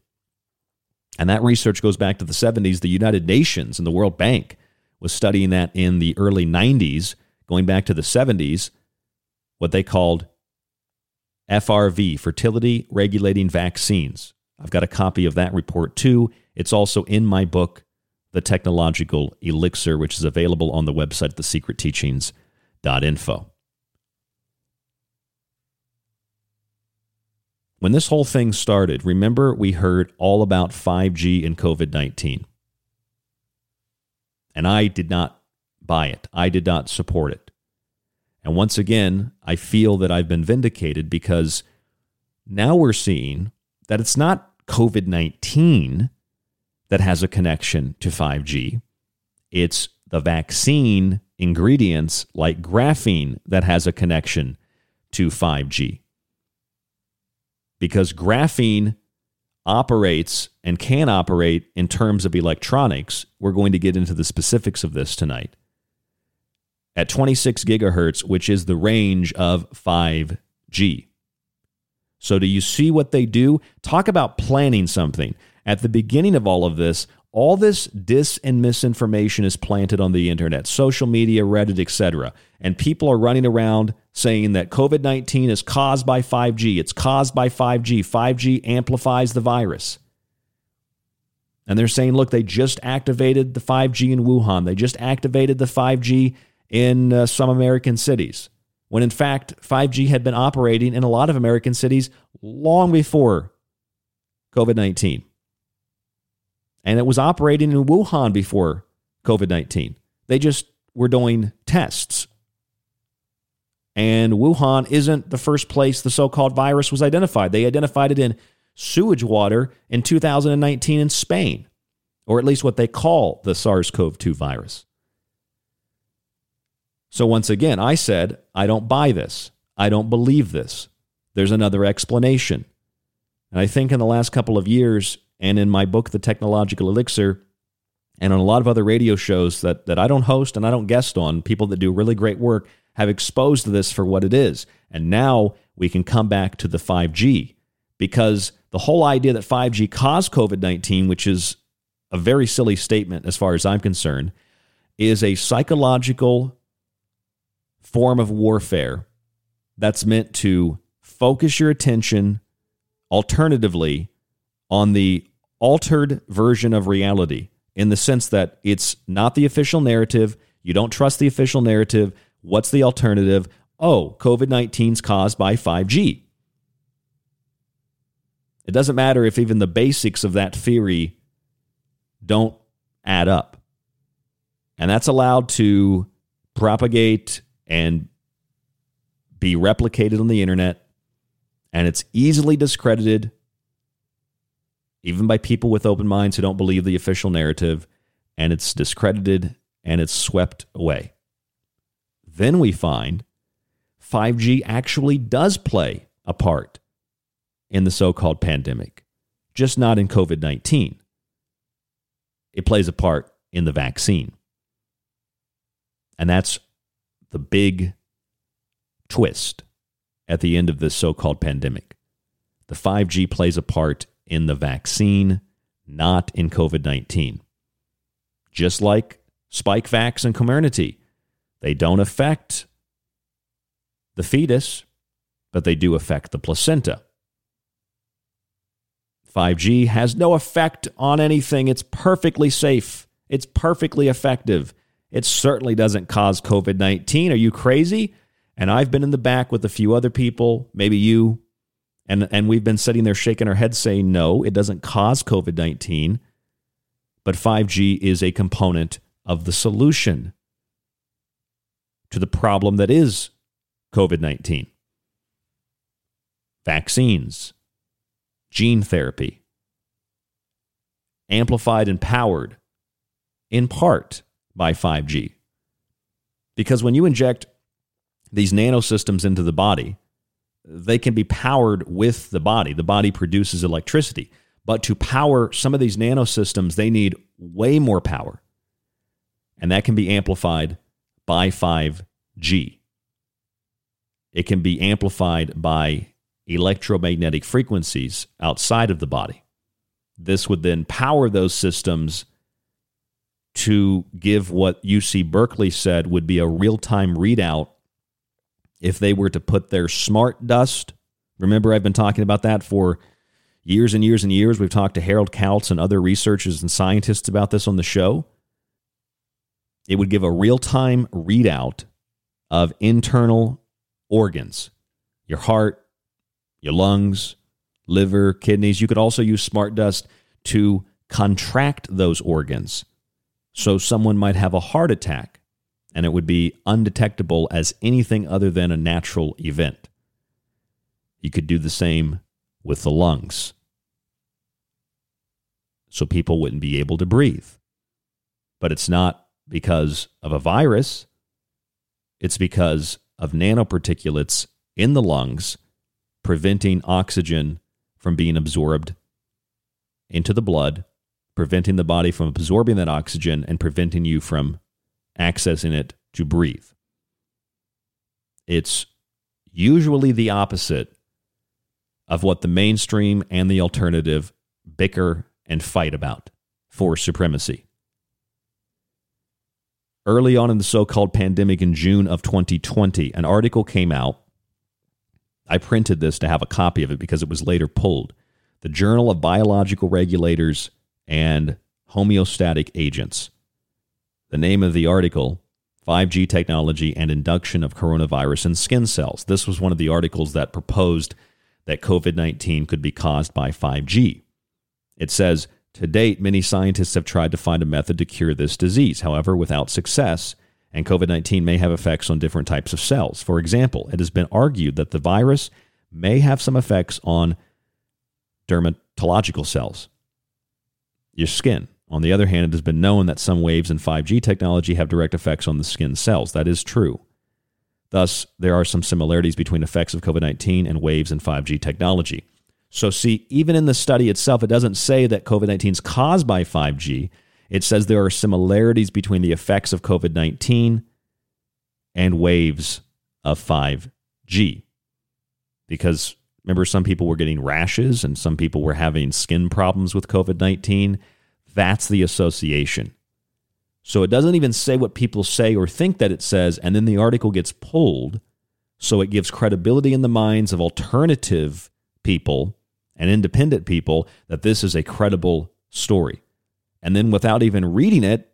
And that research goes back to the 70s. The United Nations and the World Bank was studying that in the early 90s, going back to the 70s, what they called FRV, fertility regulating vaccines. I've got a copy of that report too. It's also in my book, The Technological Elixir, which is available on the website, thesecretteachings.info. When this whole thing started, remember we heard all about 5G and COVID 19. And I did not buy it, I did not support it. And once again, I feel that I've been vindicated because now we're seeing that it's not COVID 19 that has a connection to 5G, it's the vaccine ingredients like graphene that has a connection to 5G. Because graphene operates and can operate in terms of electronics. We're going to get into the specifics of this tonight at 26 gigahertz, which is the range of 5G. So, do you see what they do? Talk about planning something. At the beginning of all of this, all this dis and misinformation is planted on the internet, social media, Reddit, etc. And people are running around saying that COVID 19 is caused by 5G. It's caused by 5G. 5G amplifies the virus. And they're saying, look, they just activated the 5G in Wuhan. They just activated the 5G in uh, some American cities, when in fact 5G had been operating in a lot of American cities long before COVID 19. And it was operating in Wuhan before COVID 19. They just were doing tests. And Wuhan isn't the first place the so called virus was identified. They identified it in sewage water in 2019 in Spain, or at least what they call the SARS CoV 2 virus. So once again, I said, I don't buy this. I don't believe this. There's another explanation. And I think in the last couple of years, and in my book, The Technological Elixir, and on a lot of other radio shows that, that I don't host and I don't guest on, people that do really great work have exposed this for what it is. And now we can come back to the 5G because the whole idea that 5G caused COVID 19, which is a very silly statement as far as I'm concerned, is a psychological form of warfare that's meant to focus your attention alternatively on the altered version of reality in the sense that it's not the official narrative. You don't trust the official narrative. What's the alternative? Oh, COVID 19 is caused by 5G. It doesn't matter if even the basics of that theory don't add up. And that's allowed to propagate and be replicated on the internet. And it's easily discredited, even by people with open minds who don't believe the official narrative. And it's discredited and it's swept away. Then we find 5G actually does play a part in the so called pandemic, just not in COVID 19. It plays a part in the vaccine. And that's the big twist at the end of this so called pandemic. The 5G plays a part in the vaccine, not in COVID 19. Just like Spikevax and Comirnaty, they don't affect the fetus, but they do affect the placenta. 5G has no effect on anything. It's perfectly safe. It's perfectly effective. It certainly doesn't cause COVID 19. Are you crazy? And I've been in the back with a few other people, maybe you, and, and we've been sitting there shaking our heads saying, no, it doesn't cause COVID 19. But 5G is a component of the solution to the problem that is COVID 19. Vaccines, gene therapy, amplified and powered in part by 5G. Because when you inject these nanosystems into the body, they can be powered with the body. The body produces electricity. But to power some of these nanosystems, they need way more power. And that can be amplified by 5G. It can be amplified by electromagnetic frequencies outside of the body. This would then power those systems to give what UC Berkeley said would be a real time readout if they were to put their smart dust. Remember, I've been talking about that for years and years and years. We've talked to Harald Kautz and other researchers and scientists about this on the show. It would give a real time readout of internal organs your heart, your lungs, liver, kidneys. You could also use smart dust to contract those organs. So someone might have a heart attack and it would be undetectable as anything other than a natural event. You could do the same with the lungs. So people wouldn't be able to breathe. But it's not because of a virus, it's because of nanoparticulates in the lungs preventing oxygen from being absorbed into the blood, preventing the body from absorbing that oxygen and preventing you from accessing it to breathe. It's usually the opposite of what the mainstream and the alternative bicker and fight about for supremacy. Early on in the so called pandemic in June of 2020, an article came out. I printed this to have a copy of it because it was later pulled. The Journal of Biological Regulators and Homeostatic Agents. The name of the article 5G technology and induction of coronavirus in skin cells. This was one of the articles that proposed that COVID 19 could be caused by 5G. It says, to date, many scientists have tried to find a method to cure this disease, however, without success, and COVID 19 may have effects on different types of cells. For example, it has been argued that the virus may have some effects on dermatological cells, your skin. On the other hand, it has been known that some waves in 5G technology have direct effects on the skin cells. That is true. Thus, there are some similarities between effects of COVID 19 and waves in 5G technology. So, see, even in the study itself, it doesn't say that COVID 19 is caused by 5G. It says there are similarities between the effects of COVID 19 and waves of 5G. Because remember, some people were getting rashes and some people were having skin problems with COVID 19. That's the association. So it doesn't even say what people say or think that it says, and then the article gets pulled. So it gives credibility in the minds of alternative people and independent people that this is a credible story. And then without even reading it,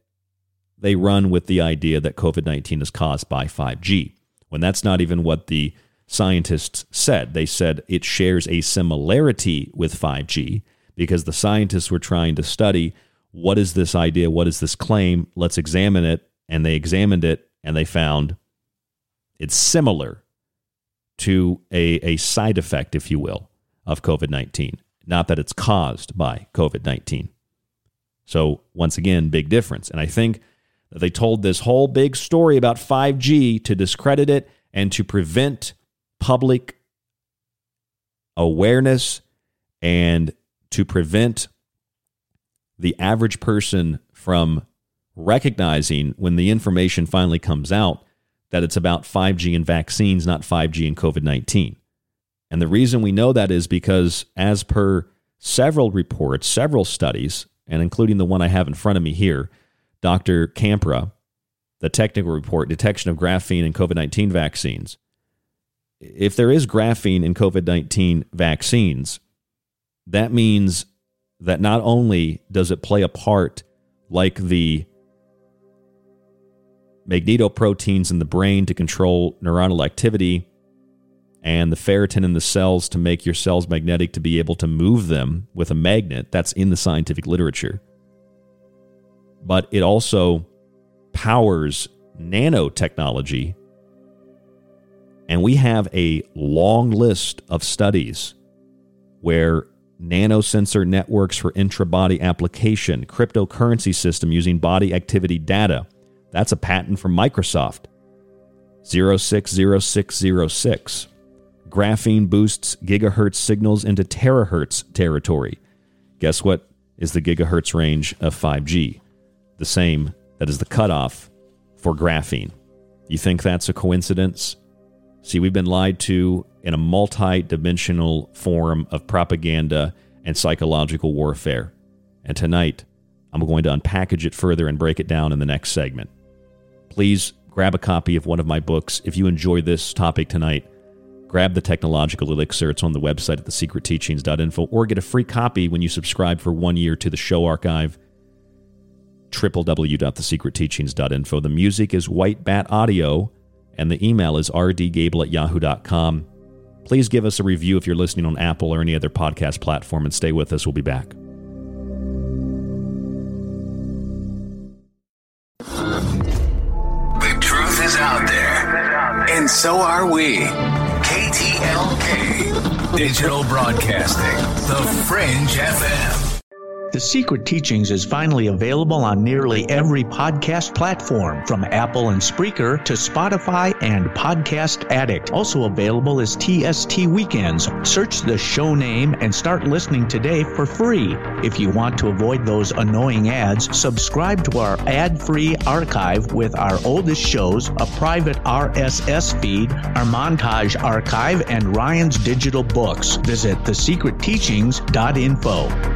they run with the idea that COVID 19 is caused by 5G, when that's not even what the scientists said. They said it shares a similarity with 5G because the scientists were trying to study what is this idea, what is this claim, let's examine it. And they examined it and they found it's similar to a, a side effect, if you will, of COVID 19, not that it's caused by COVID 19. So, once again, big difference. And I think that they told this whole big story about 5G to discredit it and to prevent public awareness and to prevent the average person from recognizing when the information finally comes out that it's about 5G and vaccines, not 5G and COVID 19. And the reason we know that is because, as per several reports, several studies, and including the one I have in front of me here, Dr. Campra, the technical report, detection of graphene in COVID 19 vaccines. If there is graphene in COVID 19 vaccines, that means that not only does it play a part like the magnetoproteins in the brain to control neuronal activity and the ferritin in the cells to make your cells magnetic to be able to move them with a magnet. That's in the scientific literature. But it also powers nanotechnology. And we have a long list of studies where nanosensor networks for intra-body application, cryptocurrency system using body activity data. That's a patent from Microsoft. 060606. Graphene boosts gigahertz signals into terahertz territory. Guess what is the gigahertz range of 5G? The same that is the cutoff for graphene. You think that's a coincidence? See, we've been lied to in a multi dimensional form of propaganda and psychological warfare. And tonight, I'm going to unpackage it further and break it down in the next segment. Please grab a copy of one of my books. If you enjoy this topic tonight, grab the technological elixir. It's on the website at thesecretteachings.info or get a free copy when you subscribe for one year to the show archive www.thesecretteachings.info. The music is White Bat Audio and the email is rdgable at yahoo.com. Please give us a review if you're listening on Apple or any other podcast platform and stay with us. We'll be back. The truth is out there, and so are we. KTLK Digital Broadcasting, The Fringe FM. The Secret Teachings is finally available on nearly every podcast platform, from Apple and Spreaker to Spotify and Podcast Addict. Also available is TST Weekends. Search the show name and start listening today for free. If you want to avoid those annoying ads, subscribe to our ad free archive with our oldest shows, a private RSS feed, our montage archive, and Ryan's digital books. Visit thesecretteachings.info.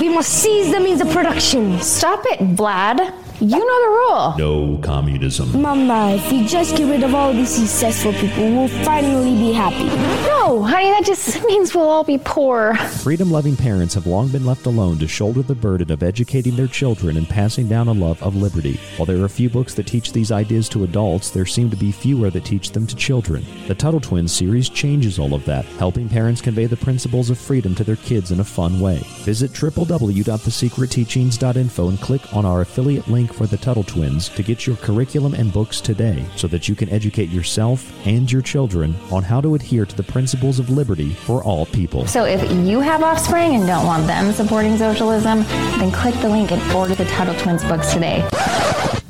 We must seize the means of production. Stop it, Vlad. You know the rule. No communism. Mama, if we just get rid of all these successful people, we'll finally be happy. No, honey, that just means we'll all be poor. Freedom loving parents have long been left alone to shoulder the burden of educating their children and passing down a love of liberty. While there are few books that teach these ideas to adults, there seem to be fewer that teach them to children. The Tuttle Twins series changes all of that, helping parents convey the principles of freedom to their kids in a fun way. Visit www.thesecretteachings.info and click on our affiliate link for the Tuttle Twins to get your curriculum and books today so that you can educate yourself and your children on how to adhere to the principles of liberty for all people. So if you have offspring and don't want them supporting socialism, then click the link and order the Tuttle Twins books today.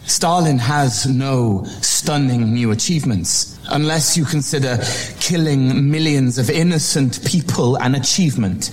Stalin has no stunning new achievements unless you consider killing millions of innocent people an achievement.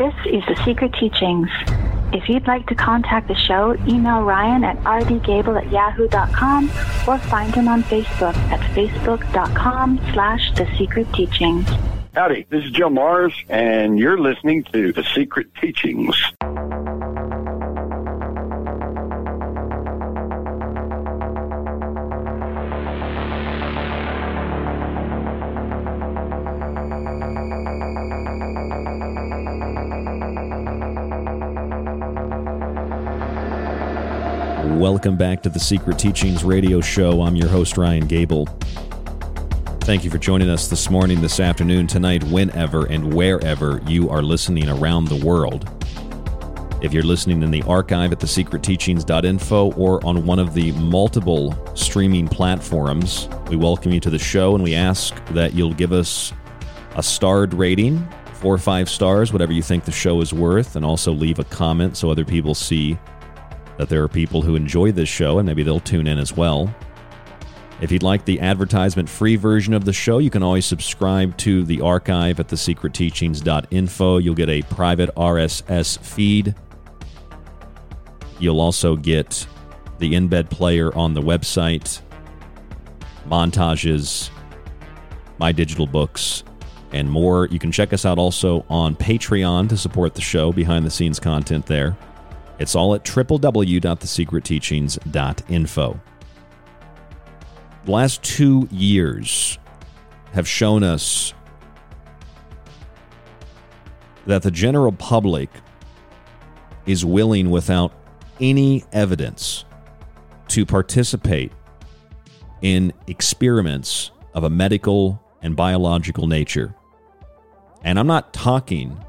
This is The Secret Teachings. If you'd like to contact the show, email Ryan at rdgable at yahoo.com or find him on Facebook at facebook.com slash The Secret Teachings. Howdy, this is Joe Mars, and you're listening to The Secret Teachings. Welcome back to the Secret Teachings radio show. I'm your host, Ryan Gable. Thank you for joining us this morning, this afternoon, tonight, whenever and wherever you are listening around the world. If you're listening in the archive at thesecretteachings.info or on one of the multiple streaming platforms, we welcome you to the show and we ask that you'll give us a starred rating, four or five stars, whatever you think the show is worth, and also leave a comment so other people see that there are people who enjoy this show and maybe they'll tune in as well. If you'd like the advertisement free version of the show, you can always subscribe to the archive at thesecretteachings.info. You'll get a private RSS feed. You'll also get the embed player on the website, montages, my digital books, and more. You can check us out also on Patreon to support the show, behind the scenes content there. It's all at www.thesecretteachings.info. The last two years have shown us that the general public is willing, without any evidence, to participate in experiments of a medical and biological nature. And I'm not talking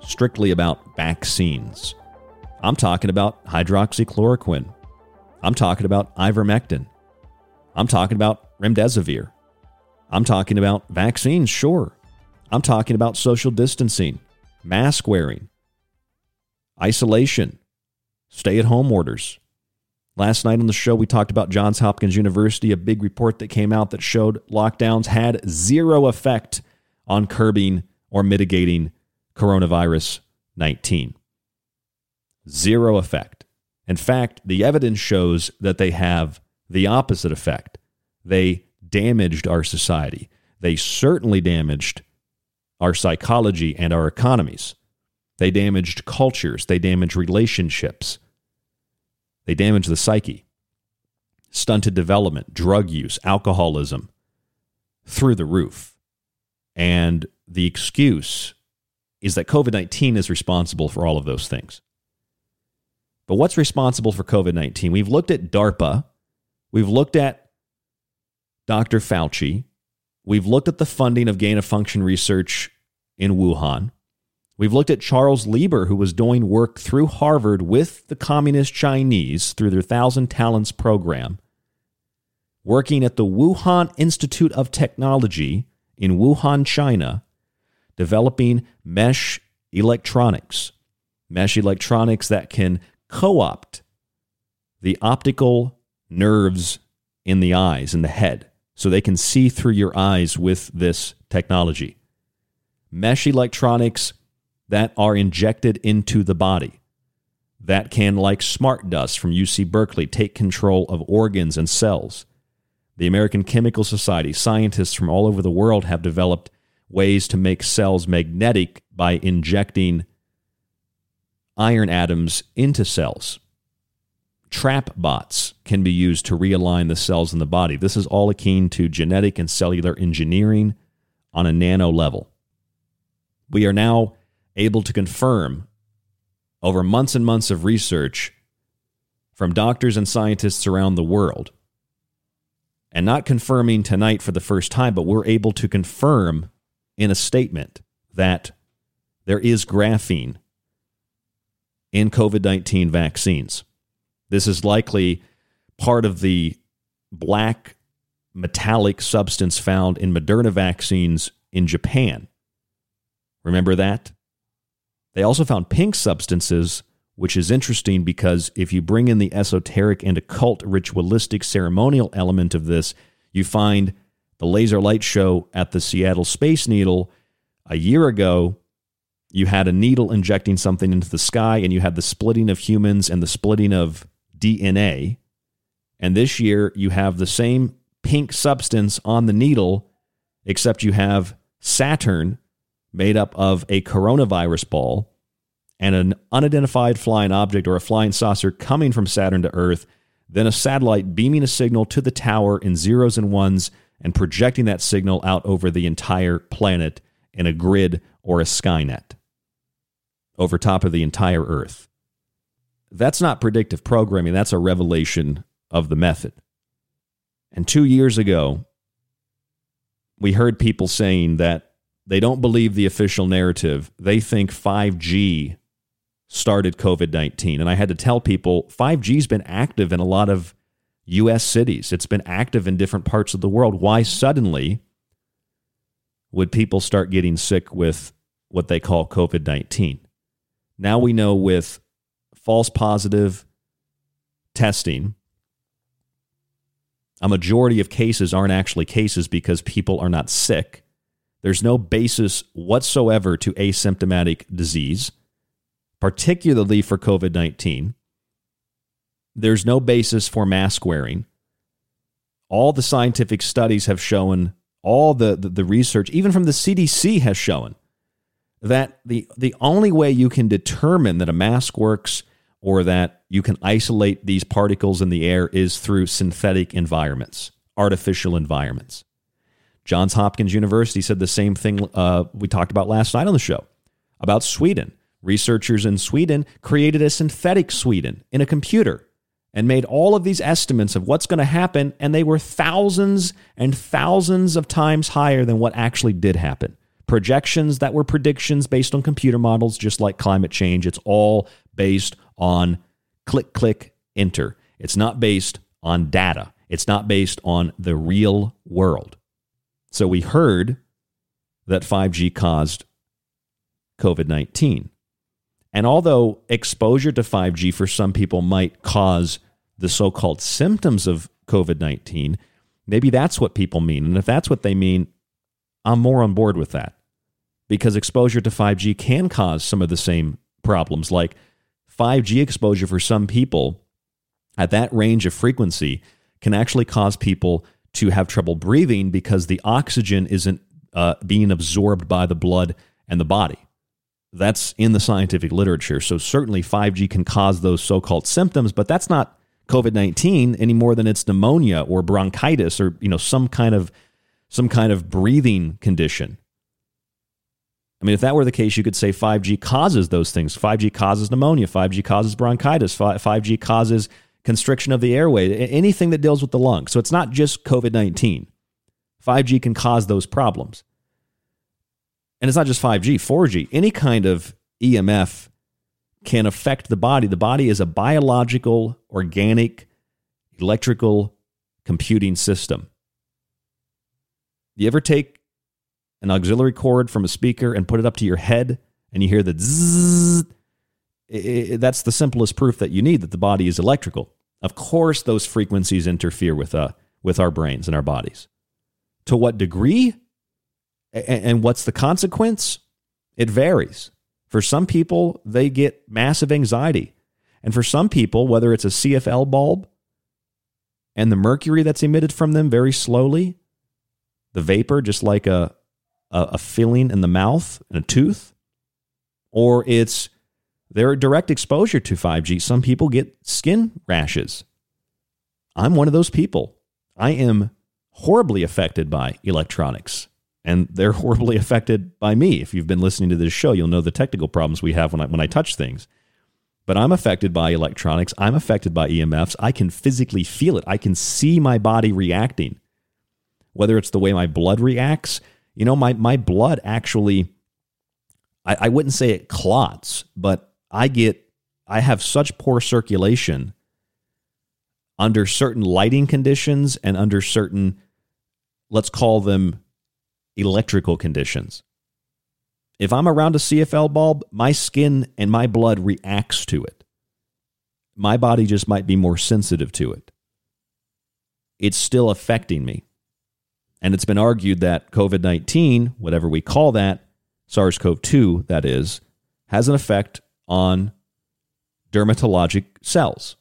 strictly about vaccines. I'm talking about hydroxychloroquine. I'm talking about ivermectin. I'm talking about remdesivir. I'm talking about vaccines, sure. I'm talking about social distancing, mask wearing, isolation, stay at home orders. Last night on the show, we talked about Johns Hopkins University, a big report that came out that showed lockdowns had zero effect on curbing or mitigating coronavirus 19. Zero effect. In fact, the evidence shows that they have the opposite effect. They damaged our society. They certainly damaged our psychology and our economies. They damaged cultures. They damaged relationships. They damaged the psyche. Stunted development, drug use, alcoholism through the roof. And the excuse is that COVID 19 is responsible for all of those things. But what's responsible for COVID 19? We've looked at DARPA, we've looked at Dr. Fauci, we've looked at the funding of gain of function research in Wuhan. We've looked at Charles Lieber, who was doing work through Harvard with the Communist Chinese through their Thousand Talents program, working at the Wuhan Institute of Technology in Wuhan, China, developing mesh electronics. Mesh electronics that can co opt the optical nerves in the eyes, in the head, so they can see through your eyes with this technology. Mesh electronics that are injected into the body that can, like smart dust from UC Berkeley, take control of organs and cells. The American Chemical Society, scientists from all over the world have developed ways to make cells magnetic by injecting iron atoms into cells. Trap bots can be used to realign the cells in the body. This is all akin to genetic and cellular engineering on a nano level. We are now able to confirm over months and months of research from doctors and scientists around the world. And not confirming tonight for the first time, but we're able to confirm in a statement that there is graphene in COVID 19 vaccines. This is likely part of the black metallic substance found in Moderna vaccines in Japan. Remember that? They also found pink substances, which is interesting because if you bring in the esoteric and occult ritualistic ceremonial element of this, you find the laser light show at the Seattle Space Needle a year ago. You had a needle injecting something into the sky, and you had the splitting of humans and the splitting of DNA. And this year, you have the same pink substance on the needle, except you have Saturn made up of a coronavirus ball and an unidentified flying object or a flying saucer coming from Saturn to Earth, then a satellite beaming a signal to the tower in zeros and ones and projecting that signal out over the entire planet in a grid or a Skynet over top of the entire Earth. That's not predictive programming, that's a revelation of the method. And two years ago, we heard people saying that they don't believe the official narrative. They think 5G started COVID 19. And I had to tell people 5G's been active in a lot of US cities, it's been active in different parts of the world. Why suddenly would people start getting sick with what they call COVID 19? Now we know with false positive testing, a majority of cases aren't actually cases because people are not sick. There's no basis whatsoever to asymptomatic disease, particularly for COVID 19. There's no basis for mask wearing. All the scientific studies have shown, all the, the, the research, even from the CDC, has shown that the, the only way you can determine that a mask works or that you can isolate these particles in the air is through synthetic environments, artificial environments. Johns Hopkins University said the same thing uh, we talked about last night on the show about Sweden. Researchers in Sweden created a synthetic Sweden in a computer and made all of these estimates of what's going to happen, and they were thousands and thousands of times higher than what actually did happen. Projections that were predictions based on computer models, just like climate change. It's all based on click, click, enter. It's not based on data, it's not based on the real world. So we heard that 5G caused COVID 19. And although exposure to 5G for some people might cause the so called symptoms of COVID 19, maybe that's what people mean. And if that's what they mean, I'm more on board with that because exposure to 5G can cause some of the same problems like 5G exposure for some people at that range of frequency can actually cause people to have trouble breathing because the oxygen isn't uh, being absorbed by the blood and the body. That's in the scientific literature. So, certainly 5G can cause those so called symptoms, but that's not COVID 19 any more than it's pneumonia or bronchitis or you know, some, kind of, some kind of breathing condition. I mean, if that were the case, you could say 5G causes those things. 5G causes pneumonia. 5G causes bronchitis. 5G causes constriction of the airway, anything that deals with the lung. So it's not just COVID 19. 5G can cause those problems. And it's not just 5G, 4G, any kind of EMF can affect the body. The body is a biological, organic, electrical computing system. You ever take an auxiliary cord from a speaker and put it up to your head and you hear the zzz, that's the simplest proof that you need that the body is electrical. Of course, those frequencies interfere with, uh, with our brains and our bodies. To what degree and what's the consequence? It varies. For some people, they get massive anxiety. And for some people, whether it's a CFL bulb and the mercury that's emitted from them very slowly, the vapor, just like a, a, a filling in the mouth and a tooth, or it's their direct exposure to 5G, some people get skin rashes. I'm one of those people. I am horribly affected by electronics, and they're horribly affected by me. If you've been listening to this show, you'll know the technical problems we have when I, when I touch things. But I'm affected by electronics. I'm affected by EMFs. I can physically feel it. I can see my body reacting. Whether it's the way my blood reacts, you know, my, my blood actually, I, I wouldn't say it clots, but I get, I have such poor circulation under certain lighting conditions and under certain, let's call them electrical conditions. If I'm around a CFL bulb, my skin and my blood reacts to it. My body just might be more sensitive to it. It's still affecting me. And it's been argued that COVID 19, whatever we call that, SARS CoV 2, that is, has an effect on dermatologic cells.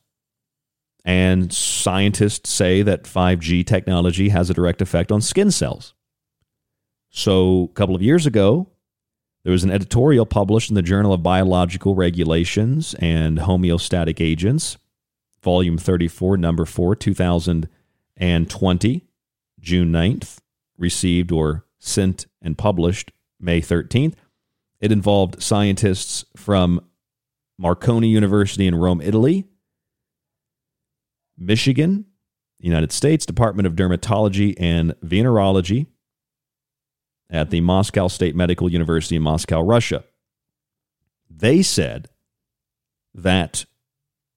And scientists say that 5G technology has a direct effect on skin cells. So, a couple of years ago, there was an editorial published in the Journal of Biological Regulations and Homeostatic Agents, volume 34, number 4, 2020, June 9th, received or sent and published May 13th. It involved scientists from Marconi University in Rome, Italy, Michigan, United States, Department of Dermatology and Venereology at the Moscow State Medical University in Moscow, Russia. They said that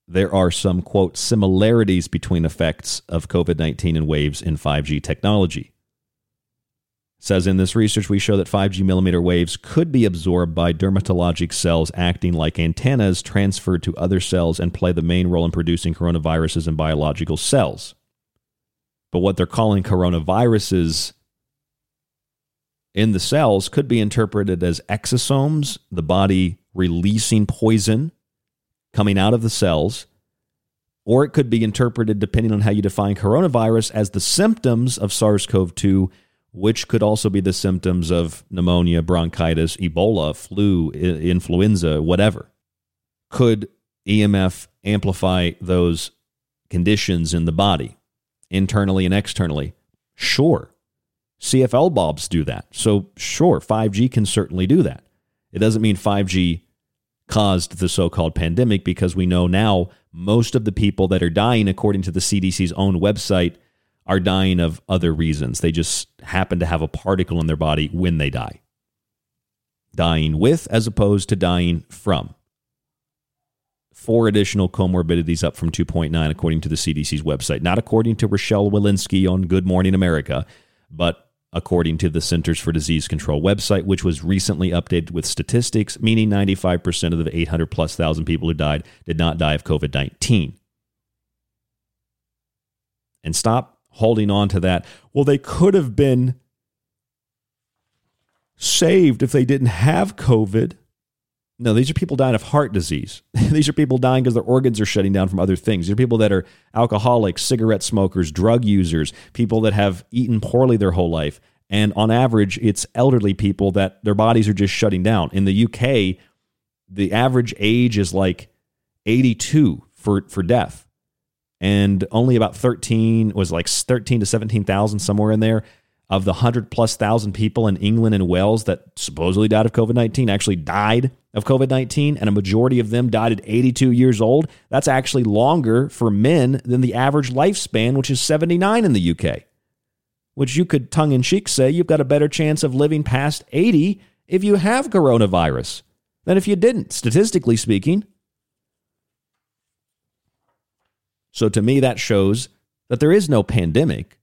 there are some, quote, similarities between effects of COVID 19 and waves in 5G technology. says in this research, we show that 5G millimeter waves could be absorbed by dermatologic cells acting like antennas transferred to other cells and play the main role in producing coronaviruses and biological cells. But what they're calling coronaviruses in the cells could be interpreted as exosomes, the body releasing poison coming out of the cells, or it could be interpreted, depending on how you define coronavirus, as the symptoms of SARS CoV 2, which could also be the symptoms of pneumonia, bronchitis, Ebola, flu, influenza, whatever. Could EMF amplify those conditions in the body, internally and externally? Sure. CFL bulbs do that. So, sure, 5G can certainly do that. It doesn't mean 5G caused the so called pandemic because we know now most of the people that are dying, according to the CDC's own website, are dying of other reasons. They just happen to have a particle in their body when they die. Dying with as opposed to dying from. Four additional comorbidities up from 2.9, according to the CDC's website. Not according to Rochelle Walensky on Good Morning America, but according to the Centers for Disease Control website, which was recently updated with statistics, meaning 95% of the 800 plus thousand people who died did not die of COVID 19. And stop holding on to that. Well, they could have been saved if they didn't have COVID. No, these are people dying of heart disease. these are people dying because their organs are shutting down from other things. These are people that are alcoholics, cigarette smokers, drug users, people that have eaten poorly their whole life. And on average, it's elderly people that their bodies are just shutting down. In the UK, the average age is like 82 for, for death. And only about 13 was like 13 to 17,000 somewhere in there of the 100 plus thousand people in England and Wales that supposedly died of COVID 19 actually died of COVID 19, and a majority of them died at 82 years old. That's actually longer for men than the average lifespan, which is 79 in the UK. Which you could tongue in cheek say you've got a better chance of living past 80 if you have coronavirus than if you didn't, statistically speaking. So to me, that shows that there is no pandemic.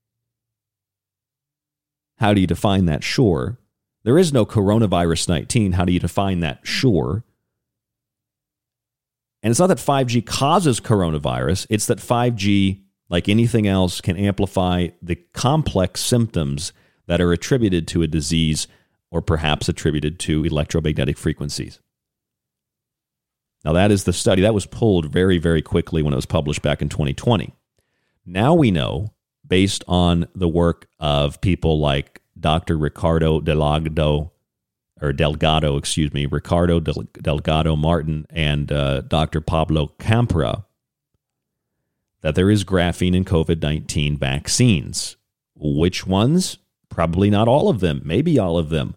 How do you define that? Sure. There is no coronavirus 19. How do you define that? Sure. And it's not that 5G causes coronavirus, it's that 5G, like anything else, can amplify the complex symptoms that are attributed to a disease or perhaps attributed to electromagnetic frequencies. Now, that is the study that was pulled very, very quickly when it was published back in 2020. Now we know, based on the work of people like Dr. Ricardo Delgado, or Delgado, excuse me, Ricardo Del- Delgado Martin and uh, Dr. Pablo Campra, that there is graphene in COVID 19 vaccines. Which ones? Probably not all of them, maybe all of them.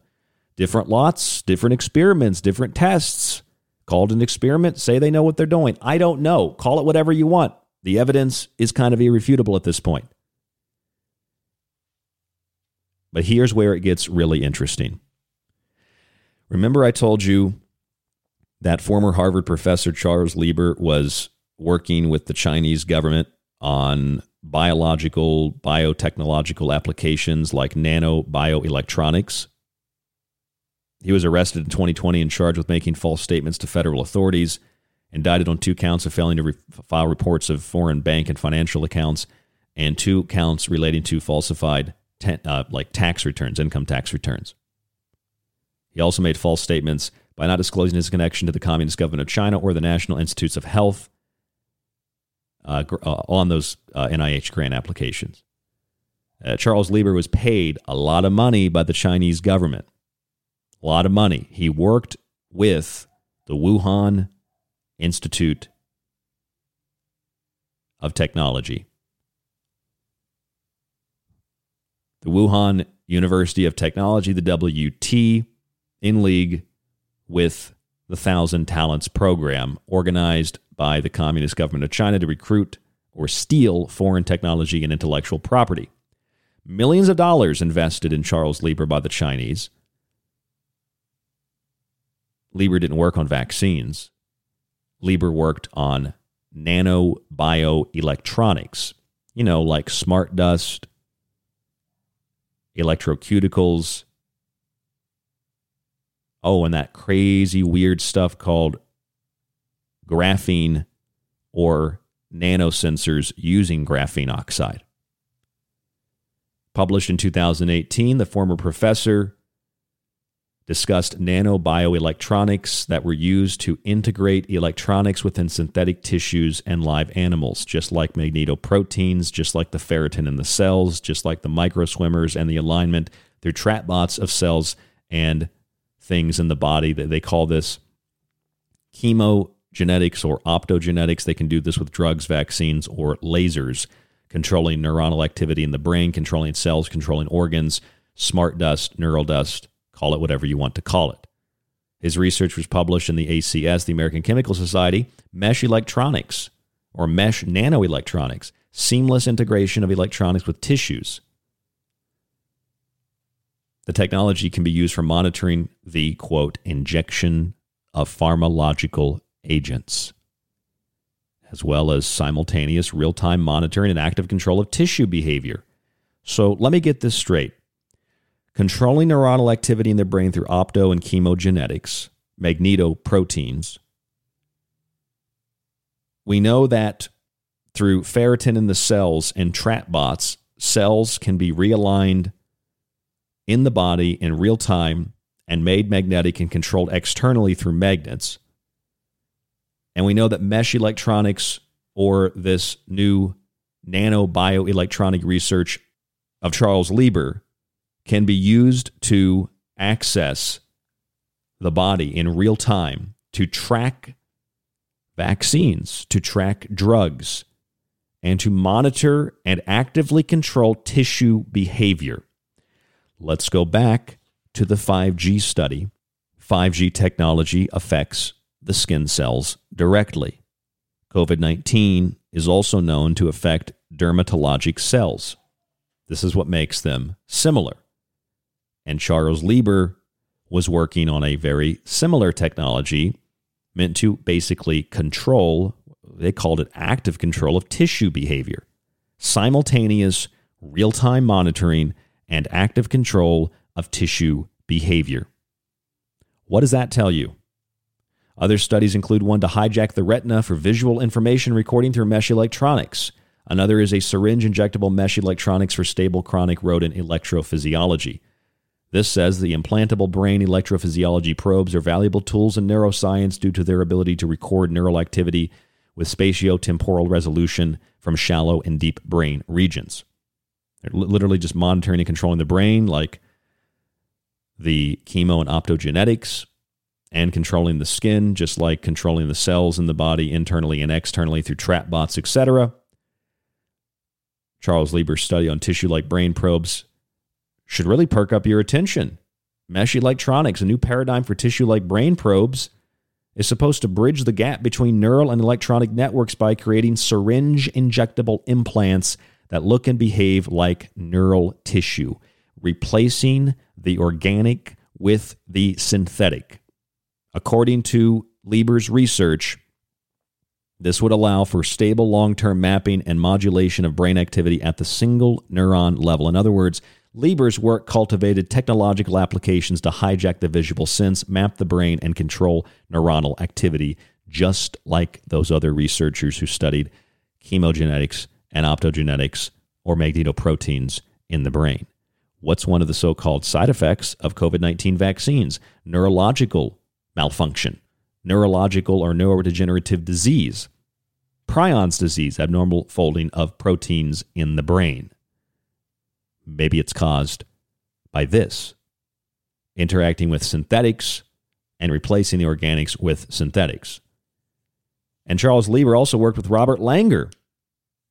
Different lots, different experiments, different tests. Called an experiment, say they know what they're doing. I don't know. Call it whatever you want. The evidence is kind of irrefutable at this point. But here's where it gets really interesting. Remember, I told you that former Harvard professor Charles Lieber was working with the Chinese government on biological, biotechnological applications like nano bioelectronics. He was arrested in 2020 and charged with making false statements to federal authorities, indicted on two counts of failing to re- file reports of foreign bank and financial accounts, and two counts relating to falsified uh, like tax returns, income tax returns. He also made false statements by not disclosing his connection to the Communist government of China or the National Institutes of Health uh, uh, on those uh, NIH grant applications. Uh, Charles Lieber was paid a lot of money by the Chinese government a lot of money. He worked with the Wuhan Institute of Technology. The Wuhan University of Technology, the WT, in league with the Thousand Talents program, organized by the Communist government of China to recruit or steal foreign technology and intellectual property. Millions of dollars invested in Charles Lieber by the Chinese Lieber didn't work on vaccines. Lieber worked on nano bioelectronics, you know, like smart dust, electroceuticals. Oh, and that crazy weird stuff called graphene or nanosensors using graphene oxide. Published in 2018, the former professor discussed nanobioelectronics that were used to integrate electronics within synthetic tissues and live animals, just like magnetoproteins, just like the ferritin in the cells, just like the microswimmers and the alignment. They're trapbots of cells and things in the body. They call this chemogenetics or optogenetics. They can do this with drugs, vaccines, or lasers, controlling neuronal activity in the brain, controlling cells, controlling organs, smart dust, neural dust Call it whatever you want to call it. His research was published in the ACS, the American Chemical Society, Mesh Electronics, or Mesh Nanoelectronics, seamless integration of electronics with tissues. The technology can be used for monitoring the, quote, injection of pharmacological agents, as well as simultaneous real time monitoring and active control of tissue behavior. So let me get this straight controlling neuronal activity in the brain through opto and chemogenetics, magnetoproteins. We know that through ferritin in the cells and trap bots, cells can be realigned in the body in real time and made magnetic and controlled externally through magnets. And we know that mesh electronics or this new nano bioelectronic research of Charles Lieber can be used to access the body in real time to track vaccines, to track drugs, and to monitor and actively control tissue behavior. Let's go back to the 5G study. 5G technology affects the skin cells directly. COVID 19 is also known to affect dermatologic cells. This is what makes them similar. And Charles Lieber was working on a very similar technology meant to basically control, they called it active control of tissue behavior, simultaneous real time monitoring and active control of tissue behavior. What does that tell you? Other studies include one to hijack the retina for visual information recording through mesh electronics. Another is a syringe injectable mesh electronics for stable chronic rodent electrophysiology. This says the implantable brain electrophysiology probes are valuable tools in neuroscience due to their ability to record neural activity with spatiotemporal resolution from shallow and deep brain regions. They're literally just monitoring and controlling the brain like the chemo and optogenetics and controlling the skin, just like controlling the cells in the body internally and externally through trap bots, etc. Charles Lieber's study on tissue like brain probes should really perk up your attention. Mesh electronics, a new paradigm for tissue like brain probes, is supposed to bridge the gap between neural and electronic networks by creating syringe injectable implants that look and behave like neural tissue, replacing the organic with the synthetic. According to Lieber's research, this would allow for stable long term mapping and modulation of brain activity at the single neuron level. In other words, Lieber's work cultivated technological applications to hijack the visual sense, map the brain, and control neuronal activity, just like those other researchers who studied chemogenetics and optogenetics or magnetoproteins in the brain. What's one of the so called side effects of COVID 19 vaccines? Neurological malfunction, neurological or neurodegenerative disease, Prions disease, abnormal folding of proteins in the brain. Maybe it's caused by this interacting with synthetics and replacing the organics with synthetics. And Charles Lieber also worked with Robert Langer.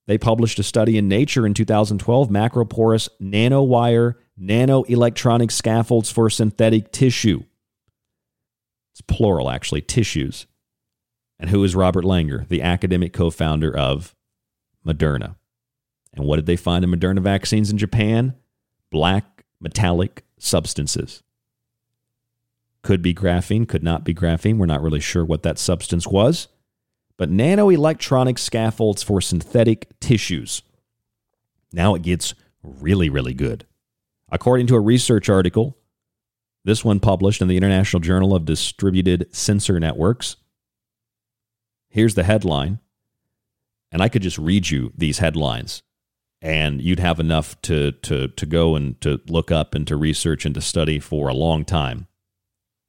They published a study in Nature in 2012 macroporous nanowire nanoelectronic scaffolds for synthetic tissue. It's plural, actually, tissues. And who is Robert Langer, the academic co founder of Moderna? And what did they find in Moderna vaccines in Japan? Black metallic substances. Could be graphene, could not be graphene. We're not really sure what that substance was. But nanoelectronic scaffolds for synthetic tissues. Now it gets really, really good. According to a research article, this one published in the International Journal of Distributed Sensor Networks, here's the headline. And I could just read you these headlines and you'd have enough to to to go and to look up and to research and to study for a long time.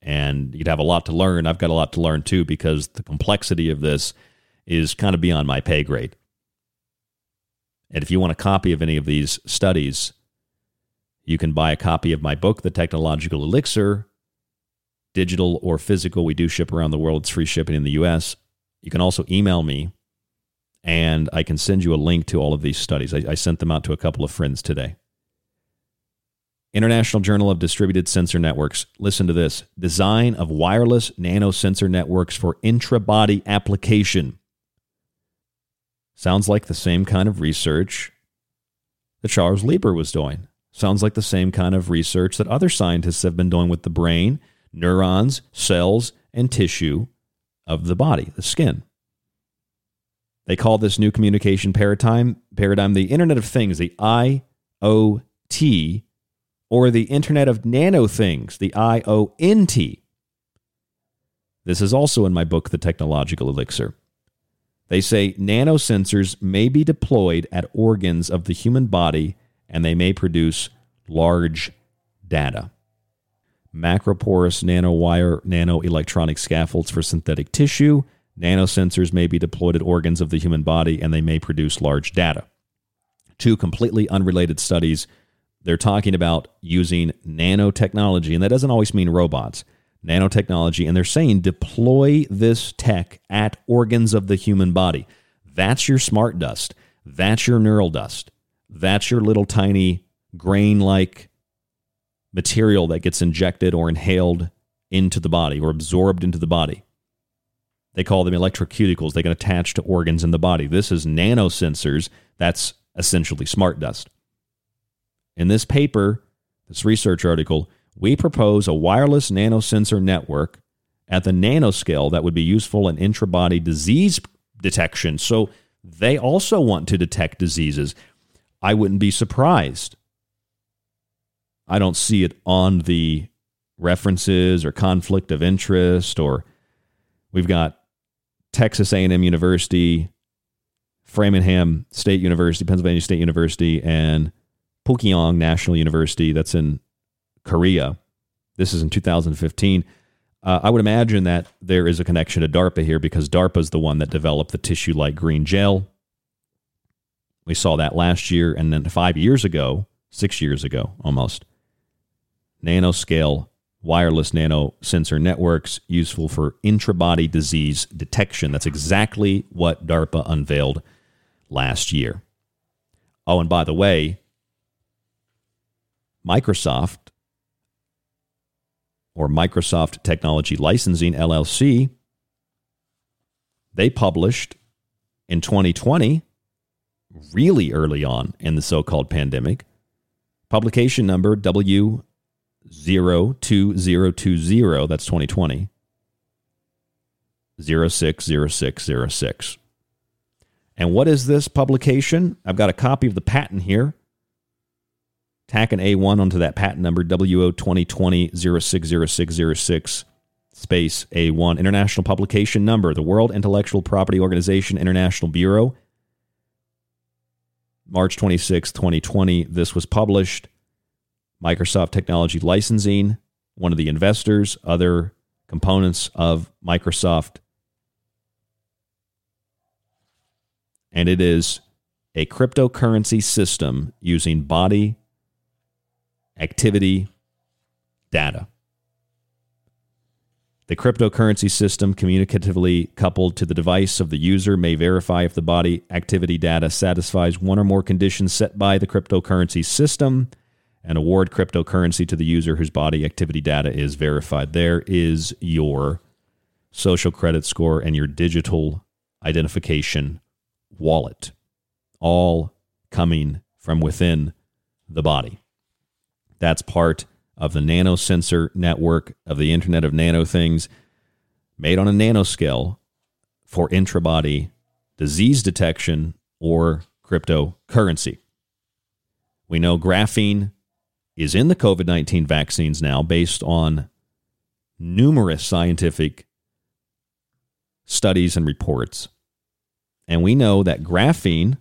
And you'd have a lot to learn. I've got a lot to learn too because the complexity of this is kind of beyond my pay grade. And if you want a copy of any of these studies you can buy a copy of my book the technological elixir digital or physical. We do ship around the world. It's free shipping in the us you can also email me and I can send you a link to all of these studies. I, I, sent them out to a couple of friends today. International Journal of Distributed Sensor Networks. Listen to this Design of wireless Nano Sensor networks for intra-body application. Sounds like the same kind of research that Charles Lieber was doing. Sounds like the same kind of research that other scientists have been doing with the brain, neurons, cells, and tissue of the body, the skin. They call this new communication paradigm paradigm the Internet of Things, the IoT, or the Internet of Nano Things, the IONT. This is also in my book, The Technological Elixir. They say nanosensors may be deployed at organs of the human body and they may produce large data. Macroporous nanowire nanoelectronic scaffolds for synthetic tissue Nanosensors may be deployed at organs of the human body and they may produce large data. Two completely unrelated studies. They're talking about using nanotechnology, and that doesn't always mean robots. Nanotechnology, and they're saying deploy this tech at organs of the human body. That's your smart dust. That's your neural dust. That's your little tiny grain like material that gets injected or inhaled into the body or absorbed into the body. They call them electroceuticals. They can attach to organs in the body. This is nanosensors. That's essentially smart dust. In this paper, this research article, we propose a wireless nanosensor network at the nanoscale that would be useful in intrabody disease detection. So they also want to detect diseases. I wouldn't be surprised. I don't see it on the references or conflict of interest or we've got Texas A&M University, Framingham State University, Pennsylvania State University, and Pukyong National University. That's in Korea. This is in 2015. Uh, I would imagine that there is a connection to DARPA here because DARPA is the one that developed the tissue-like green gel. We saw that last year, and then five years ago, six years ago almost, nanoscale wireless nano sensor networks useful for intrabody disease detection. That's exactly what DARPA unveiled last year. Oh, and by the way, Microsoft or Microsoft Technology Licensing LLC, they published in 2020, really early on in the so called pandemic, publication number W 02020, that's 2020, 060606. And what is this publication? I've got a copy of the patent here. Tack an A1 onto that patent number, WO 2020 060606 space A1. International publication number, the World Intellectual Property Organization International Bureau. March 26, 2020. This was published. Microsoft Technology Licensing, one of the investors, other components of Microsoft. And it is a cryptocurrency system using body activity data. The cryptocurrency system, communicatively coupled to the device of the user, may verify if the body activity data satisfies one or more conditions set by the cryptocurrency system and award cryptocurrency to the user whose body activity data is verified. There is your social credit score and your digital identification wallet, all coming from within the body. That's part of the nanosensor network of the Internet of Nano Things, made on a nanoscale for intrabody disease detection or cryptocurrency. We know graphene is in the COVID 19 vaccines now based on numerous scientific studies and reports. And we know that graphene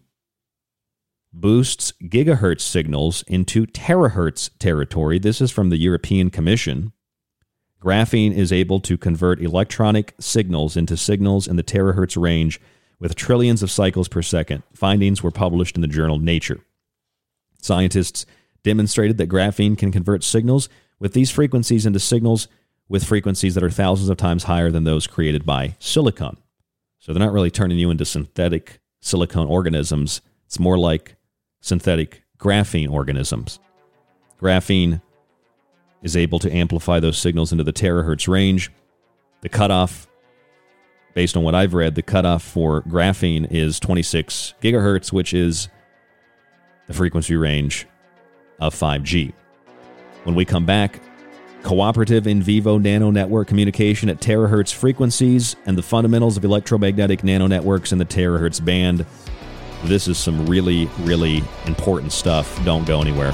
boosts gigahertz signals into terahertz territory. This is from the European Commission. Graphene is able to convert electronic signals into signals in the terahertz range with trillions of cycles per second. Findings were published in the journal Nature. Scientists demonstrated that graphene can convert signals with these frequencies into signals with frequencies that are thousands of times higher than those created by silicon. So they're not really turning you into synthetic silicone organisms. It's more like synthetic graphene organisms. Graphene is able to amplify those signals into the terahertz range. The cutoff, based on what I've read, the cutoff for graphene is 26 gigahertz, which is the frequency range of 5G. When we come back, cooperative in vivo nano network communication at terahertz frequencies and the fundamentals of electromagnetic nano networks in the terahertz band. This is some really, really important stuff. Don't go anywhere.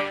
Bye.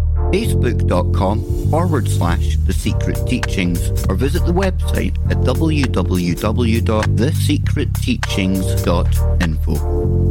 facebook.com forward slash the secret teachings or visit the website at www.thesecretteachings.info.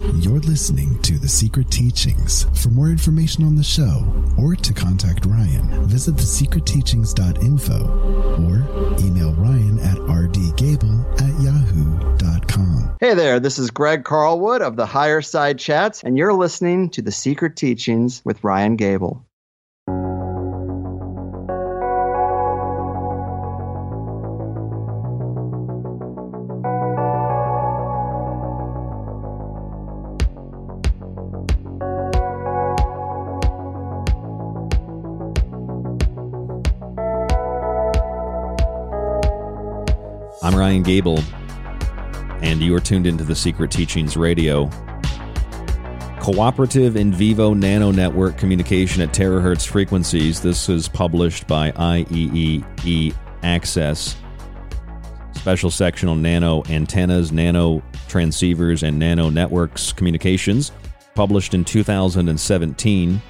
You're listening to The Secret Teachings. For more information on the show or to contact Ryan, visit thesecretteachings.info or email Ryan at rdgable at yahoo.com. Hey there, this is Greg Carlwood of the Higher Side Chats, and you're listening to The Secret Teachings with Ryan Gable. Gable, and you are tuned into the Secret Teachings Radio. Cooperative in vivo nano network communication at terahertz frequencies. This is published by IEEE Access. Special section on nano antennas, nano transceivers, and nano networks communications. Published in 2017.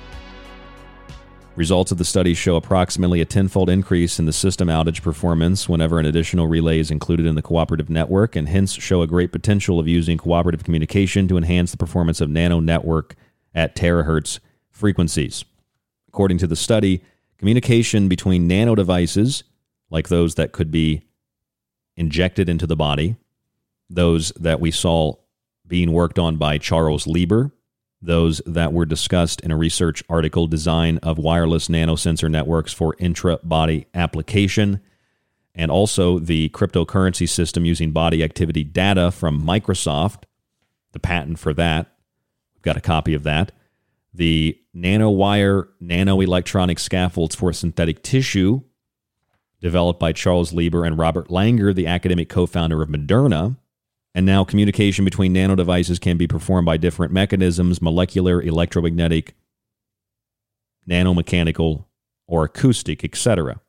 Results of the study show approximately a tenfold increase in the system outage performance whenever an additional relay is included in the cooperative network, and hence show a great potential of using cooperative communication to enhance the performance of nano network at terahertz frequencies. According to the study, communication between nano devices, like those that could be injected into the body, those that we saw being worked on by Charles Lieber, those that were discussed in a research article design of wireless nanosensor networks for intra body application, and also the cryptocurrency system using body activity data from Microsoft, the patent for that. We've got a copy of that. The nanowire nanoelectronic scaffolds for synthetic tissue, developed by Charles Lieber and Robert Langer, the academic co founder of Moderna. And now communication between nano devices can be performed by different mechanisms molecular, electromagnetic, nanomechanical, or acoustic, etc.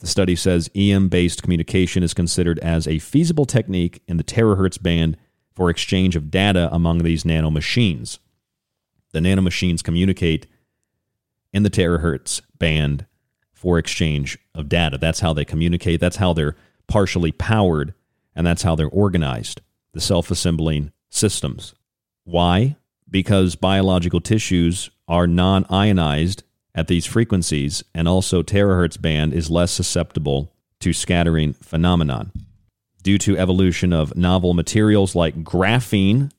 The study says EM based communication is considered as a feasible technique in the terahertz band for exchange of data among these nano machines. The nano machines communicate in the terahertz band for exchange of data. That's how they communicate, that's how they're partially powered and that's how they're organized the self assembling systems. Why? Because biological tissues are non ionized at these frequencies, and also terahertz band is less susceptible to scattering phenomenon. Due to evolution of novel materials like graphene,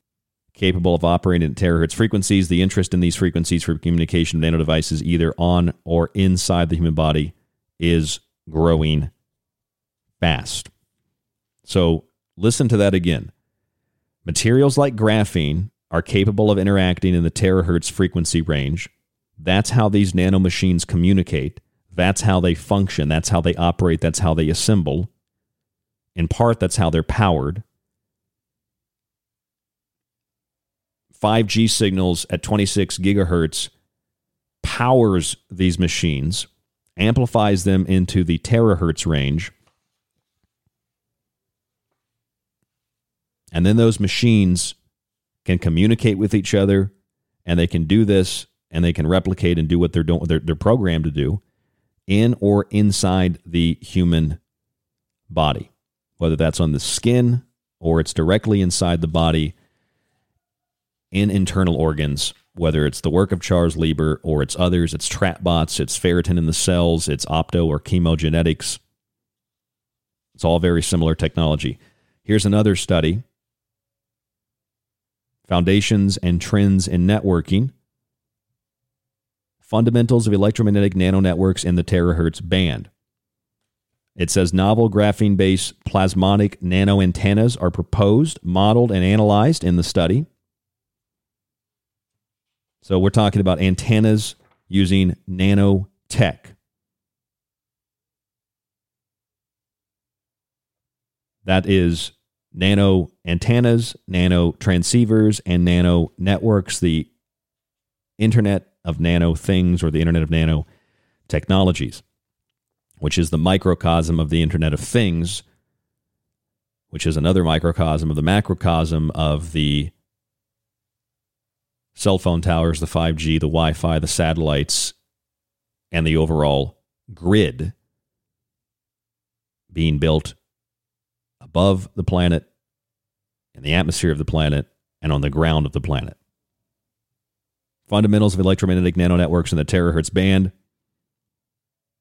capable of operating at terahertz frequencies, the interest in these frequencies for communication nanodevices, either on or inside the human body, is growing fast. So listen to that again. Materials like graphene are capable of interacting in the terahertz frequency range. That's how these nanomachines communicate. That's how they function. That's how they operate. That's how they assemble. In part, that's how they're powered. 5G signals at 26 gigahertz powers these machines, amplifies them into the terahertz range, And then those machines can communicate with each other and they can do this and they can replicate and do what they're doing they're, they're programmed to do in or inside the human body whether that's on the skin or it's directly inside the body in internal organs whether it's the work of Charles Lieber or it's others it's trapbots it's ferritin in the cells it's opto or chemogenetics. It's all very similar technology. Here's another study Foundations and Trends in Networking, Fundamentals of Electromagnetic Nanonetworks in the Terahertz Band. It says novel graphene based plasmonic nano antennas are proposed, modeled, and analyzed in the study. So we're talking about antennas using nanotech. That is nano antennas, nano transceivers, and nano networks, the Internet of Nano Things or the Internet of Nano Technologies, which is the microcosm of the Internet of Things, which is another microcosm of the macrocosm of the cell phone towers, the 5G, the Wi Fi, the satellites, and the overall grid being built above the planet, in the atmosphere of the planet, and on the ground of the planet. Fundamentals of electromagnetic nanonetworks in the terahertz band.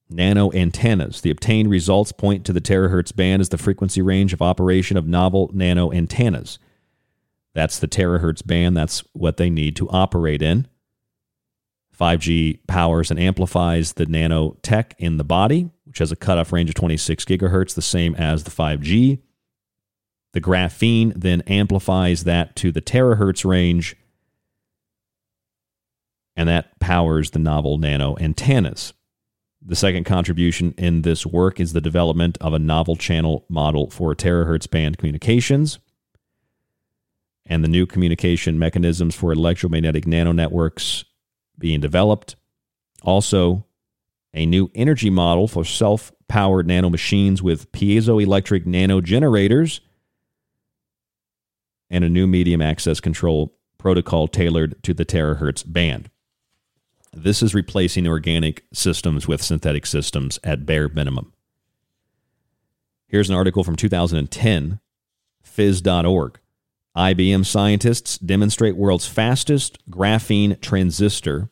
Nano antennas. The obtained results point to the terahertz band as the frequency range of operation of novel nano antennas. That's the terahertz band. That's what they need to operate in. 5G powers and amplifies the nanotech in the body, which has a cutoff range of 26 gigahertz, the same as the 5G. The graphene then amplifies that to the terahertz range, and that powers the novel nano antennas. The second contribution in this work is the development of a novel channel model for terahertz band communications and the new communication mechanisms for electromagnetic nanonetworks being developed. Also, a new energy model for self powered nanomachines with piezoelectric nanogenerators and a new medium access control protocol tailored to the terahertz band. This is replacing organic systems with synthetic systems at bare minimum. Here's an article from 2010, phys.org. IBM scientists demonstrate world's fastest graphene transistor.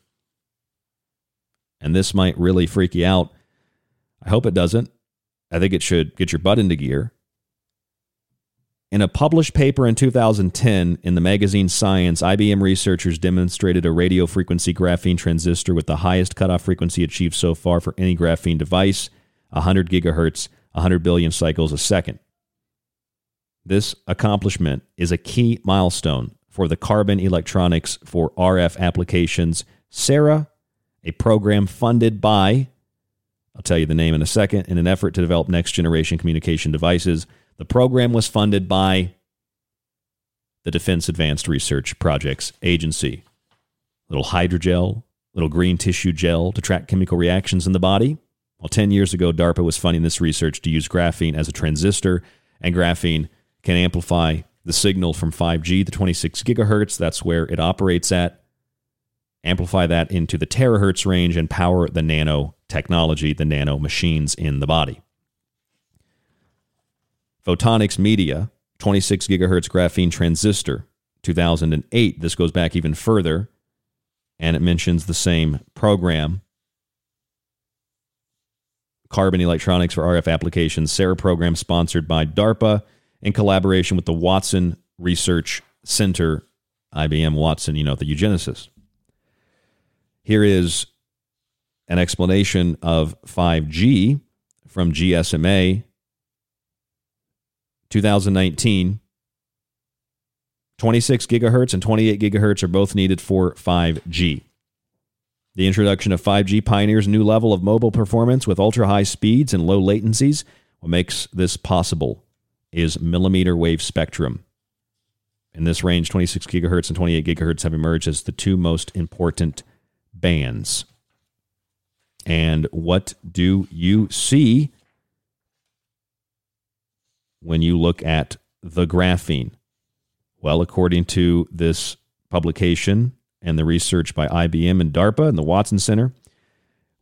And this might really freak you out. I hope it doesn't. I think it should get your butt into gear. In a published paper in 2010 in the magazine Science, IBM researchers demonstrated a radio frequency graphene transistor with the highest cutoff frequency achieved so far for any graphene device 100 gigahertz, 100 billion cycles a second. This accomplishment is a key milestone for the Carbon Electronics for RF Applications CERA, a program funded by, I'll tell you the name in a second, in an effort to develop next generation communication devices the program was funded by the Defense Advanced Research Projects Agency. Little hydrogel, little green tissue gel to track chemical reactions in the body. Well, 10 years ago, DARPA was funding this research to use graphene as a transistor, and graphene can amplify the signal from 5G to 26 gigahertz. That's where it operates at. Amplify that into the terahertz range and power the nanotechnology, the nano machines in the body. Photonics Media, 26 gigahertz graphene transistor, 2008. This goes back even further, and it mentions the same program. Carbon Electronics for RF Applications, CERA program sponsored by DARPA in collaboration with the Watson Research Center, IBM Watson, you know, the eugenicist. Here is an explanation of 5G from GSMA 2019. 26 gigahertz and 28 gigahertz are both needed for 5G. The introduction of 5G pioneers a new level of mobile performance with ultra high speeds and low latencies. What makes this possible is millimeter wave spectrum. In this range, 26 gigahertz and 28 gigahertz have emerged as the two most important bands. And what do you see when you look at the graphene? Well, according to this publication and the research by IBM and DARPA and the Watson Center,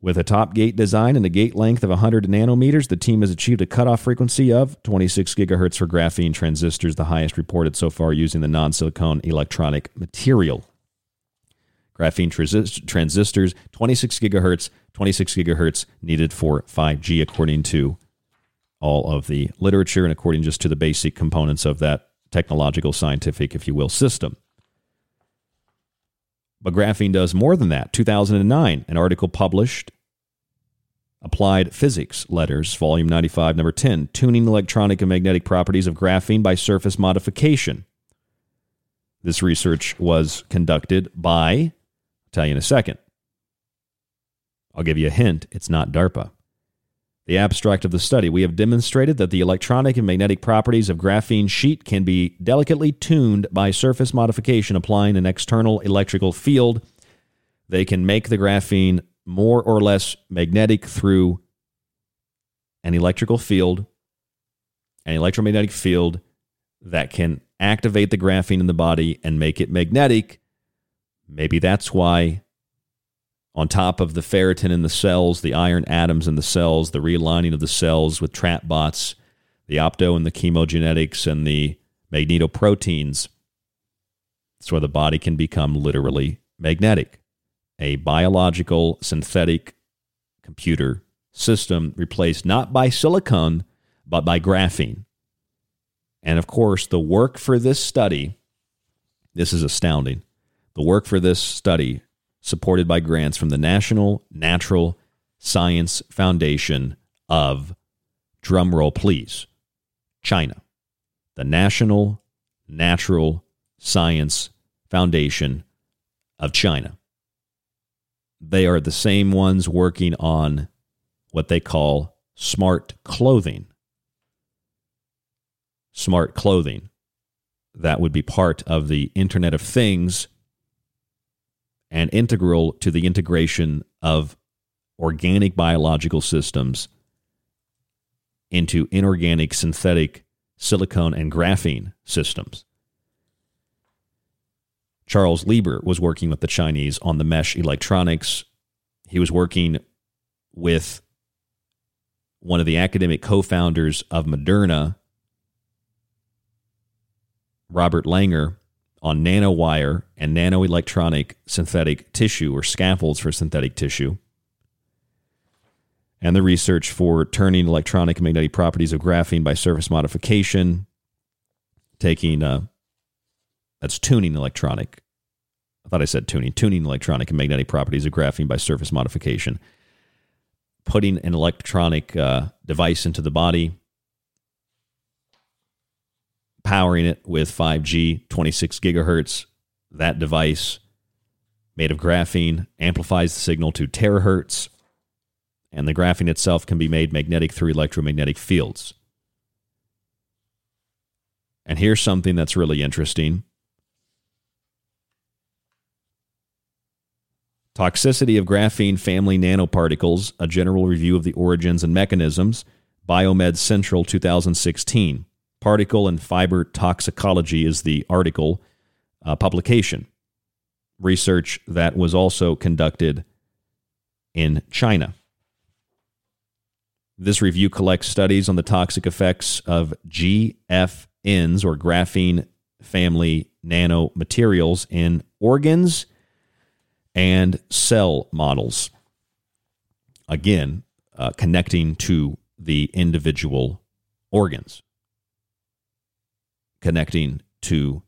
with a top gate design and a gate length of 100 nanometers, the team has achieved a cutoff frequency of 26 gigahertz for graphene transistors, the highest reported so far using the non silicon electronic material. Graphene transistors, 26 gigahertz, 26 gigahertz needed for 5G, according to all of the literature and according just to the basic components of that technological, scientific, if you will, system. But graphene does more than that. 2009, an article published Applied Physics Letters, Volume 95, Number 10, Tuning Electronic and Magnetic Properties of Graphene by Surface Modification. This research was conducted by, I'll tell you in a second. I'll give you a hint it's not DARPA. The abstract of the study we have demonstrated that the electronic and magnetic properties of graphene sheet can be delicately tuned by surface modification applying an external electrical field. They can make the graphene more or less magnetic through an electrical field, an electromagnetic field that can activate the graphene in the body and make it magnetic. Maybe that's why on top of the ferritin in the cells, the iron atoms in the cells, the realigning of the cells with trap bots, the opto and the chemogenetics and the magnetoproteins. That's where the body can become literally magnetic. A biological synthetic computer system replaced not by silicon, but by graphene. And of course, the work for this study, this is astounding. The work for this study supported by grants from the National Natural Science Foundation of, drumroll please, China. The National Natural Science Foundation of China. They are the same ones working on what they call smart clothing. Smart clothing. That would be part of the Internet of Things and integral to the integration of organic biological systems into inorganic synthetic silicone and graphene systems. Charles Lieber was working with the Chinese on the mesh electronics. He was working with one of the academic co founders of Moderna, Robert Langer, on nanowire and nanoelectronic synthetic tissue or scaffolds for synthetic tissue. And the research for turning electronic and magnetic properties of graphene by surface modification, taking, uh, that's tuning electronic. I thought I said tuning, tuning electronic and magnetic properties of graphene by surface modification, putting an electronic uh, device into the body, powering it with 5G, 26 gigahertz. That device, made of graphene, amplifies the signal to terahertz, and the graphene itself can be made magnetic through electromagnetic fields. And here's something that's really interesting. Toxicity of graphene family nanoparticles, a general review of the origins and mechanisms, Biomed Central 2016. Particle and Fiber Toxicology is the article uh, publication. Research that was also conducted in China. This review collects studies on the toxic effects of GFNs or graphene family nanomaterials in organs and cell models. Again, uh, connecting to the individual organs connecting to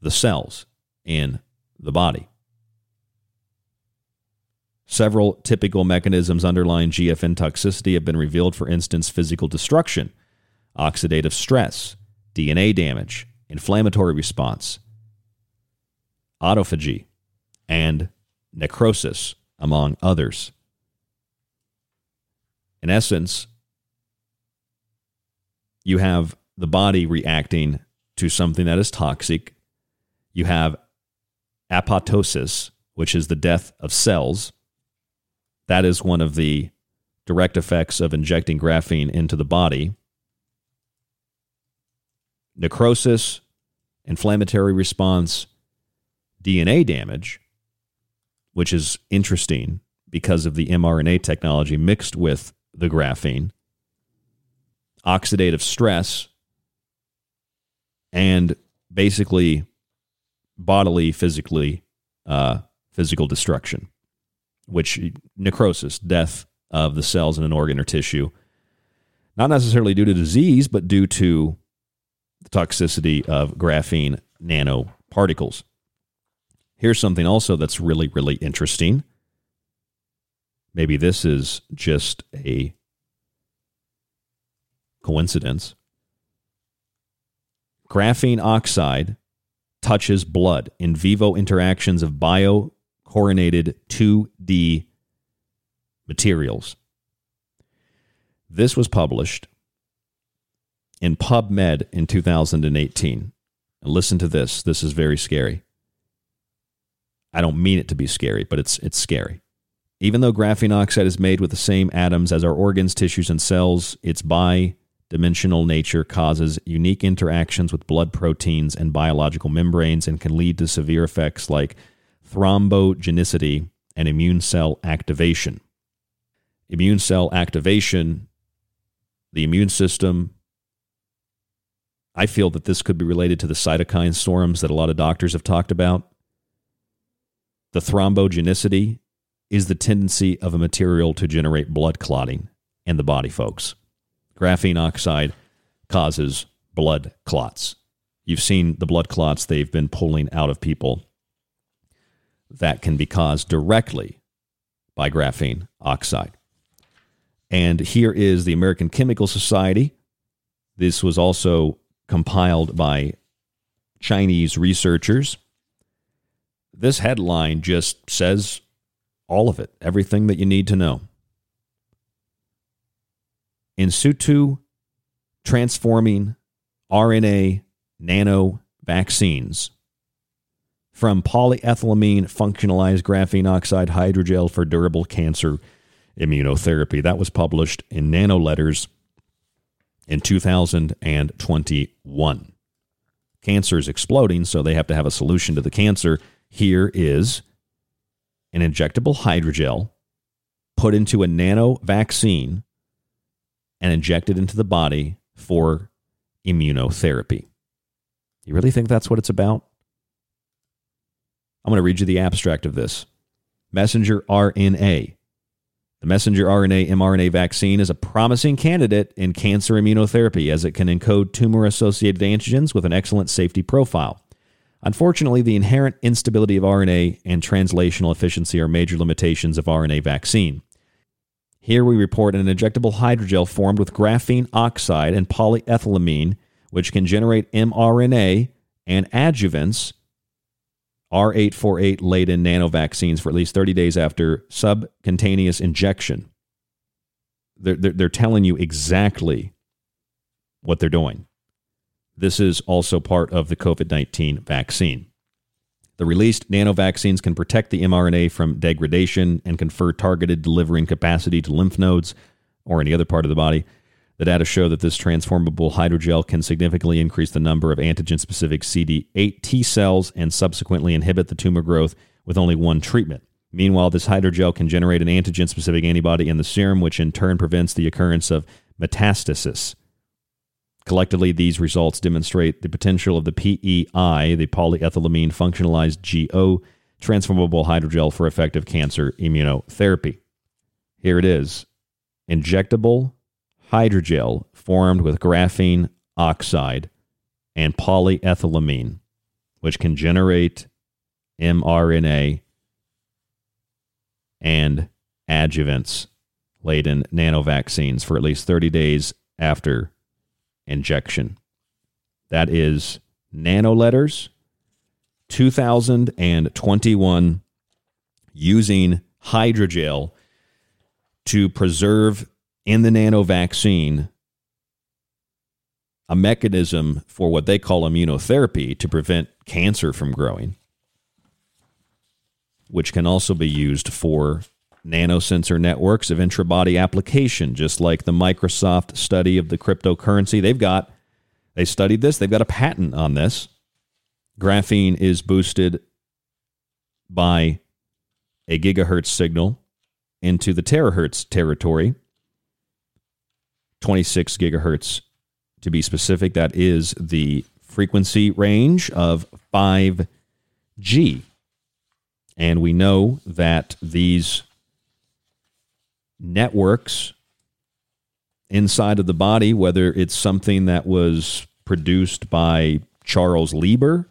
the cells in the body. Several typical mechanisms underlying GFN toxicity have been revealed, for instance, physical destruction, oxidative stress, DNA damage, inflammatory response, autophagy, and necrosis, among others. In essence, you have the body reacting to something that is toxic. You have apoptosis, which is the death of cells. That is one of the direct effects of injecting graphene into the body. Necrosis, inflammatory response, DNA damage, which is interesting because of the mRNA technology mixed with the graphene, oxidative stress, and basically bodily, physically, uh, physical destruction, which necrosis, death of the cells in an organ or tissue, not necessarily due to disease, but due to the toxicity of graphene nanoparticles. Here's something also that's really, really interesting. Maybe this is just a coincidence. Graphene oxide touches blood in vivo interactions of bio-coronated 2D materials. This was published in PubMed in 2018. And listen to this. This is very scary. I don't mean it to be scary, but it's it's scary. Even though graphene oxide is made with the same atoms as our organs, tissues, and cells, its bi-dimensional nature causes unique interactions with blood proteins and biological membranes and can lead to severe effects like thrombogenicity and immune cell activation. Immune cell activation, the immune system, I feel that this could be related to the cytokine storms that a lot of doctors have talked about. The thrombogenicity is the tendency of a material to generate blood clotting in the body, folks. Graphene oxide causes blood clots. You've seen the blood clots they've been pulling out of people that can be caused directly by graphene oxide. And here is the American Chemical Society. This was also compiled by Chinese researchers. This headline just says all of it, everything that you need to know. In situ transforming RNA nano vaccines from polyethylamine functionalized graphene oxide hydrogel for durable cancer immunotherapy. That was published in Nano Letters in 2021. Cancer is exploding, so they have to have a solution to the cancer. Here is an injectable hydrogel put into a nano vaccine and injected into the body for immunotherapy. You really think that's what it's about? I'm going to read you the abstract of this. Messenger RNA the messenger RNA mRNA vaccine is a promising candidate in cancer immunotherapy as it can encode tumor associated antigens with an excellent safety profile. Unfortunately, the inherent instability of RNA and translational efficiency are major limitations of RNA vaccine. Here we report an injectable hydrogel formed with graphene oxide and polyethylamine, which can generate mRNA and adjuvants R848 laden nanovaccines for at least 30 days after subcutaneous injection. They're, they're, they're telling you exactly what they're doing. This is also part of the COVID 19 vaccine. The released nanovaccines can protect the mRNA from degradation and confer targeted delivering capacity to lymph nodes or any other part of the body. The data show that this transformable hydrogel can significantly increase the number of antigen specific CD8 T cells and subsequently inhibit the tumor growth with only one treatment. Meanwhile, this hydrogel can generate an antigen specific antibody in the serum, which in turn prevents the occurrence of metastasis. Collectively, these results demonstrate the potential of the PEI, the polyethylamine functionalized GO transformable hydrogel for effective cancer immunotherapy. Here it is injectable hydrogel formed with graphene oxide and polyethylamine, which can generate mRNA and adjuvants laden nanovaccines for at least 30 days after injection. That is nano letters 2021 using hydrogel to preserve in the nano vaccine a mechanism for what they call immunotherapy to prevent cancer from growing, which can also be used for nanosensor networks of intrabody application, just like the Microsoft study of the cryptocurrency. They've got, they studied this, they've got a patent on this. Graphene is boosted by a gigahertz signal into the terahertz territory 26 gigahertz to be specific. That is the frequency range of 5G. And we know that these networks inside of the body, whether it's something that was produced by Charles Lieber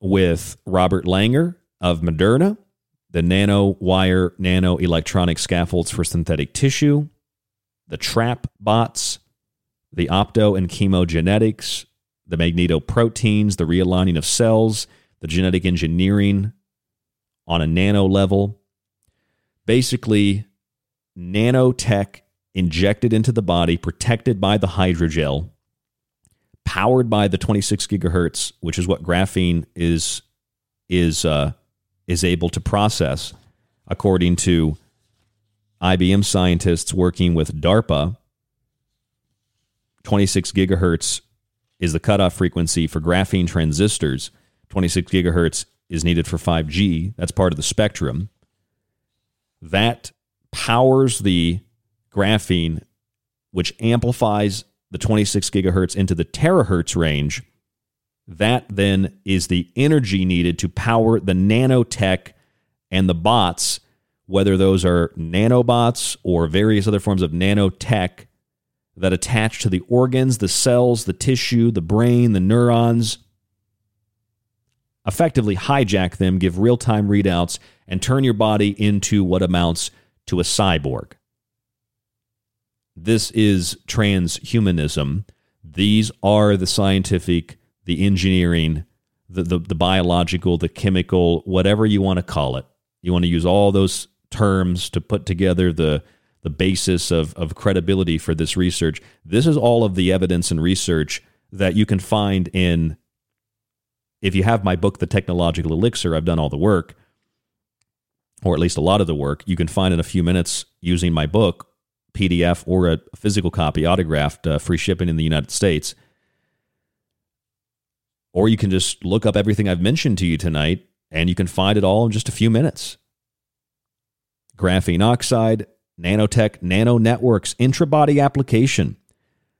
with Robert Langer of Moderna, the nanowire nano electronic scaffolds for synthetic tissue, the trap bots, the opto and chemogenetics, the magnetoproteins, the realigning of cells, the genetic engineering on a nano level. Basically, nanotech injected into the body, protected by the hydrogel, powered by the 26 gigahertz, which is what graphene is is uh, is able to process, according to IBM scientists working with DARPA. 26 gigahertz is the cutoff frequency for graphene transistors. 26 gigahertz is needed for 5G. That's part of the spectrum. That powers the graphene, which amplifies the 26 gigahertz into the terahertz range. That then is the energy needed to power the nanotech and the bots, whether those are nanobots or various other forms of nanotech that attach to the organs, the cells, the tissue, the brain, the neurons. Effectively hijack them, give real time readouts, and turn your body into what amounts to a cyborg. This is transhumanism. These are the scientific, the engineering, the, the, the biological, the chemical, whatever you want to call it. You want to use all those terms to put together the the basis of, of credibility for this research. This is all of the evidence and research that you can find in, if you have my book, The Technological Elixir, I've done all the work, or at least a lot of the work. You can find in a few minutes using my book, PDF, or a physical copy, autographed, uh, free shipping in the United States. Or you can just look up everything I've mentioned to you tonight, and you can find it all in just a few minutes. Graphene oxide, nanotech, nano networks, intrabody application,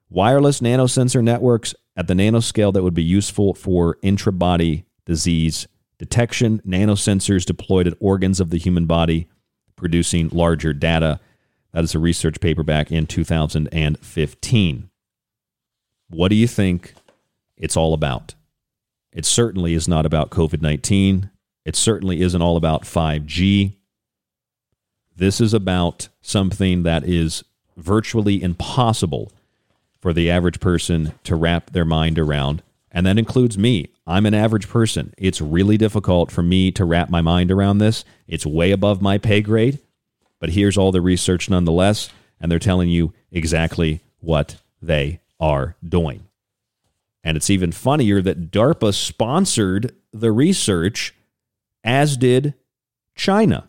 wireless nanosensor networks at the nanoscale that would be useful for intrabody disease detection, nanosensors deployed at organs of the human body, producing larger data. That is a research paper back in 2015. What do you think it's all about? It certainly is not about COVID 19. It certainly isn't all about 5G. This is about something that is virtually impossible for the average person to wrap their mind around. And that includes me. I'm an average person. It's really difficult for me to wrap my mind around this. It's way above my pay grade. But here's all the research nonetheless. And they're telling you exactly what they are doing. And it's even funnier that DARPA sponsored the research, as did China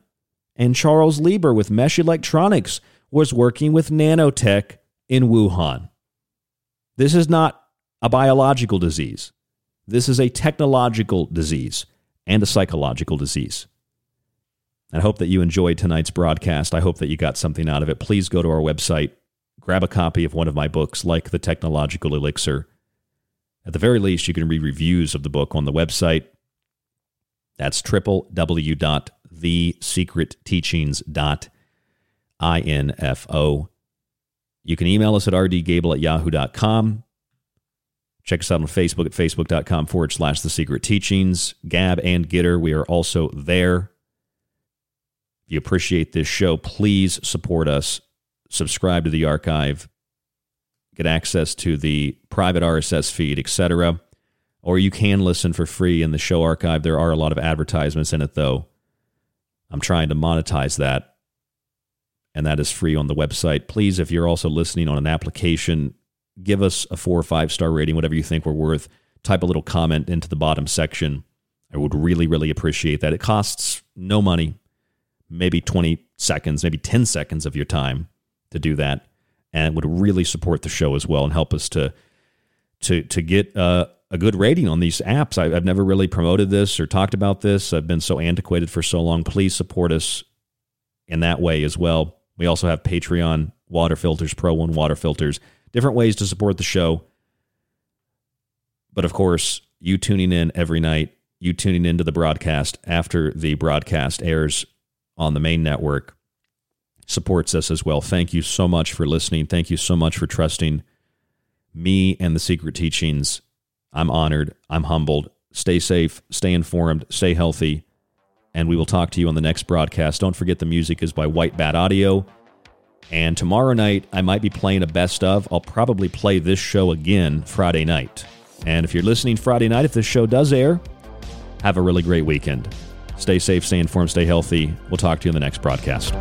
and Charles Lieber with Mesh Electronics was working with nanotech in Wuhan. This is not a biological disease. This is a technological disease and a psychological disease. I hope that you enjoyed tonight's broadcast. I hope that you got something out of it. Please go to our website, grab a copy of one of my books, like The Technological Elixir. At the very least, you can read reviews of the book on the website. That's www.thesecretteachings.info. You can email us at rdgable at yahoo.com. Check us out on Facebook at facebook.com forward slash the secret teachings. Gab and Gettr, we are also there. If you appreciate this show, please support us. Subscribe to the archive. Get access to the private RSS feed, etc or you can listen for free in the show archive. There are a lot of advertisements in it, though. I'm trying to monetize that, and that is free on the website. Please, if you're also listening on an application, give us a four or five star rating, whatever you think we're worth. Type a little comment into the bottom section. I would really, really appreciate that. It costs no money, maybe 20 seconds, maybe 10 seconds of your time to do that, and would really support the show as well and help us to to to get uh, a good rating on these apps. I, have never really promoted this or talked about this. I've been so antiquated for so long. Please support us in that way as well. We also have Patreon, water filters, Pro One water filters, different ways to support the show. But of course, you tuning in every night, you tuning into the broadcast after the broadcast airs on the main network supports us as well. Thank you so much for listening. Thank you so much for trusting me and the secret teachings I'm honored. I'm humbled. Stay safe, stay informed, stay healthy, and we will talk to you on the next broadcast. Don't forget the music is by White Bat Audio. And tomorrow night, I might be playing a best of. I'll probably play this show again Friday night. And if you're listening Friday night, if this show does air, have a really great weekend. Stay safe, stay informed, stay healthy. We'll talk to you in the next broadcast.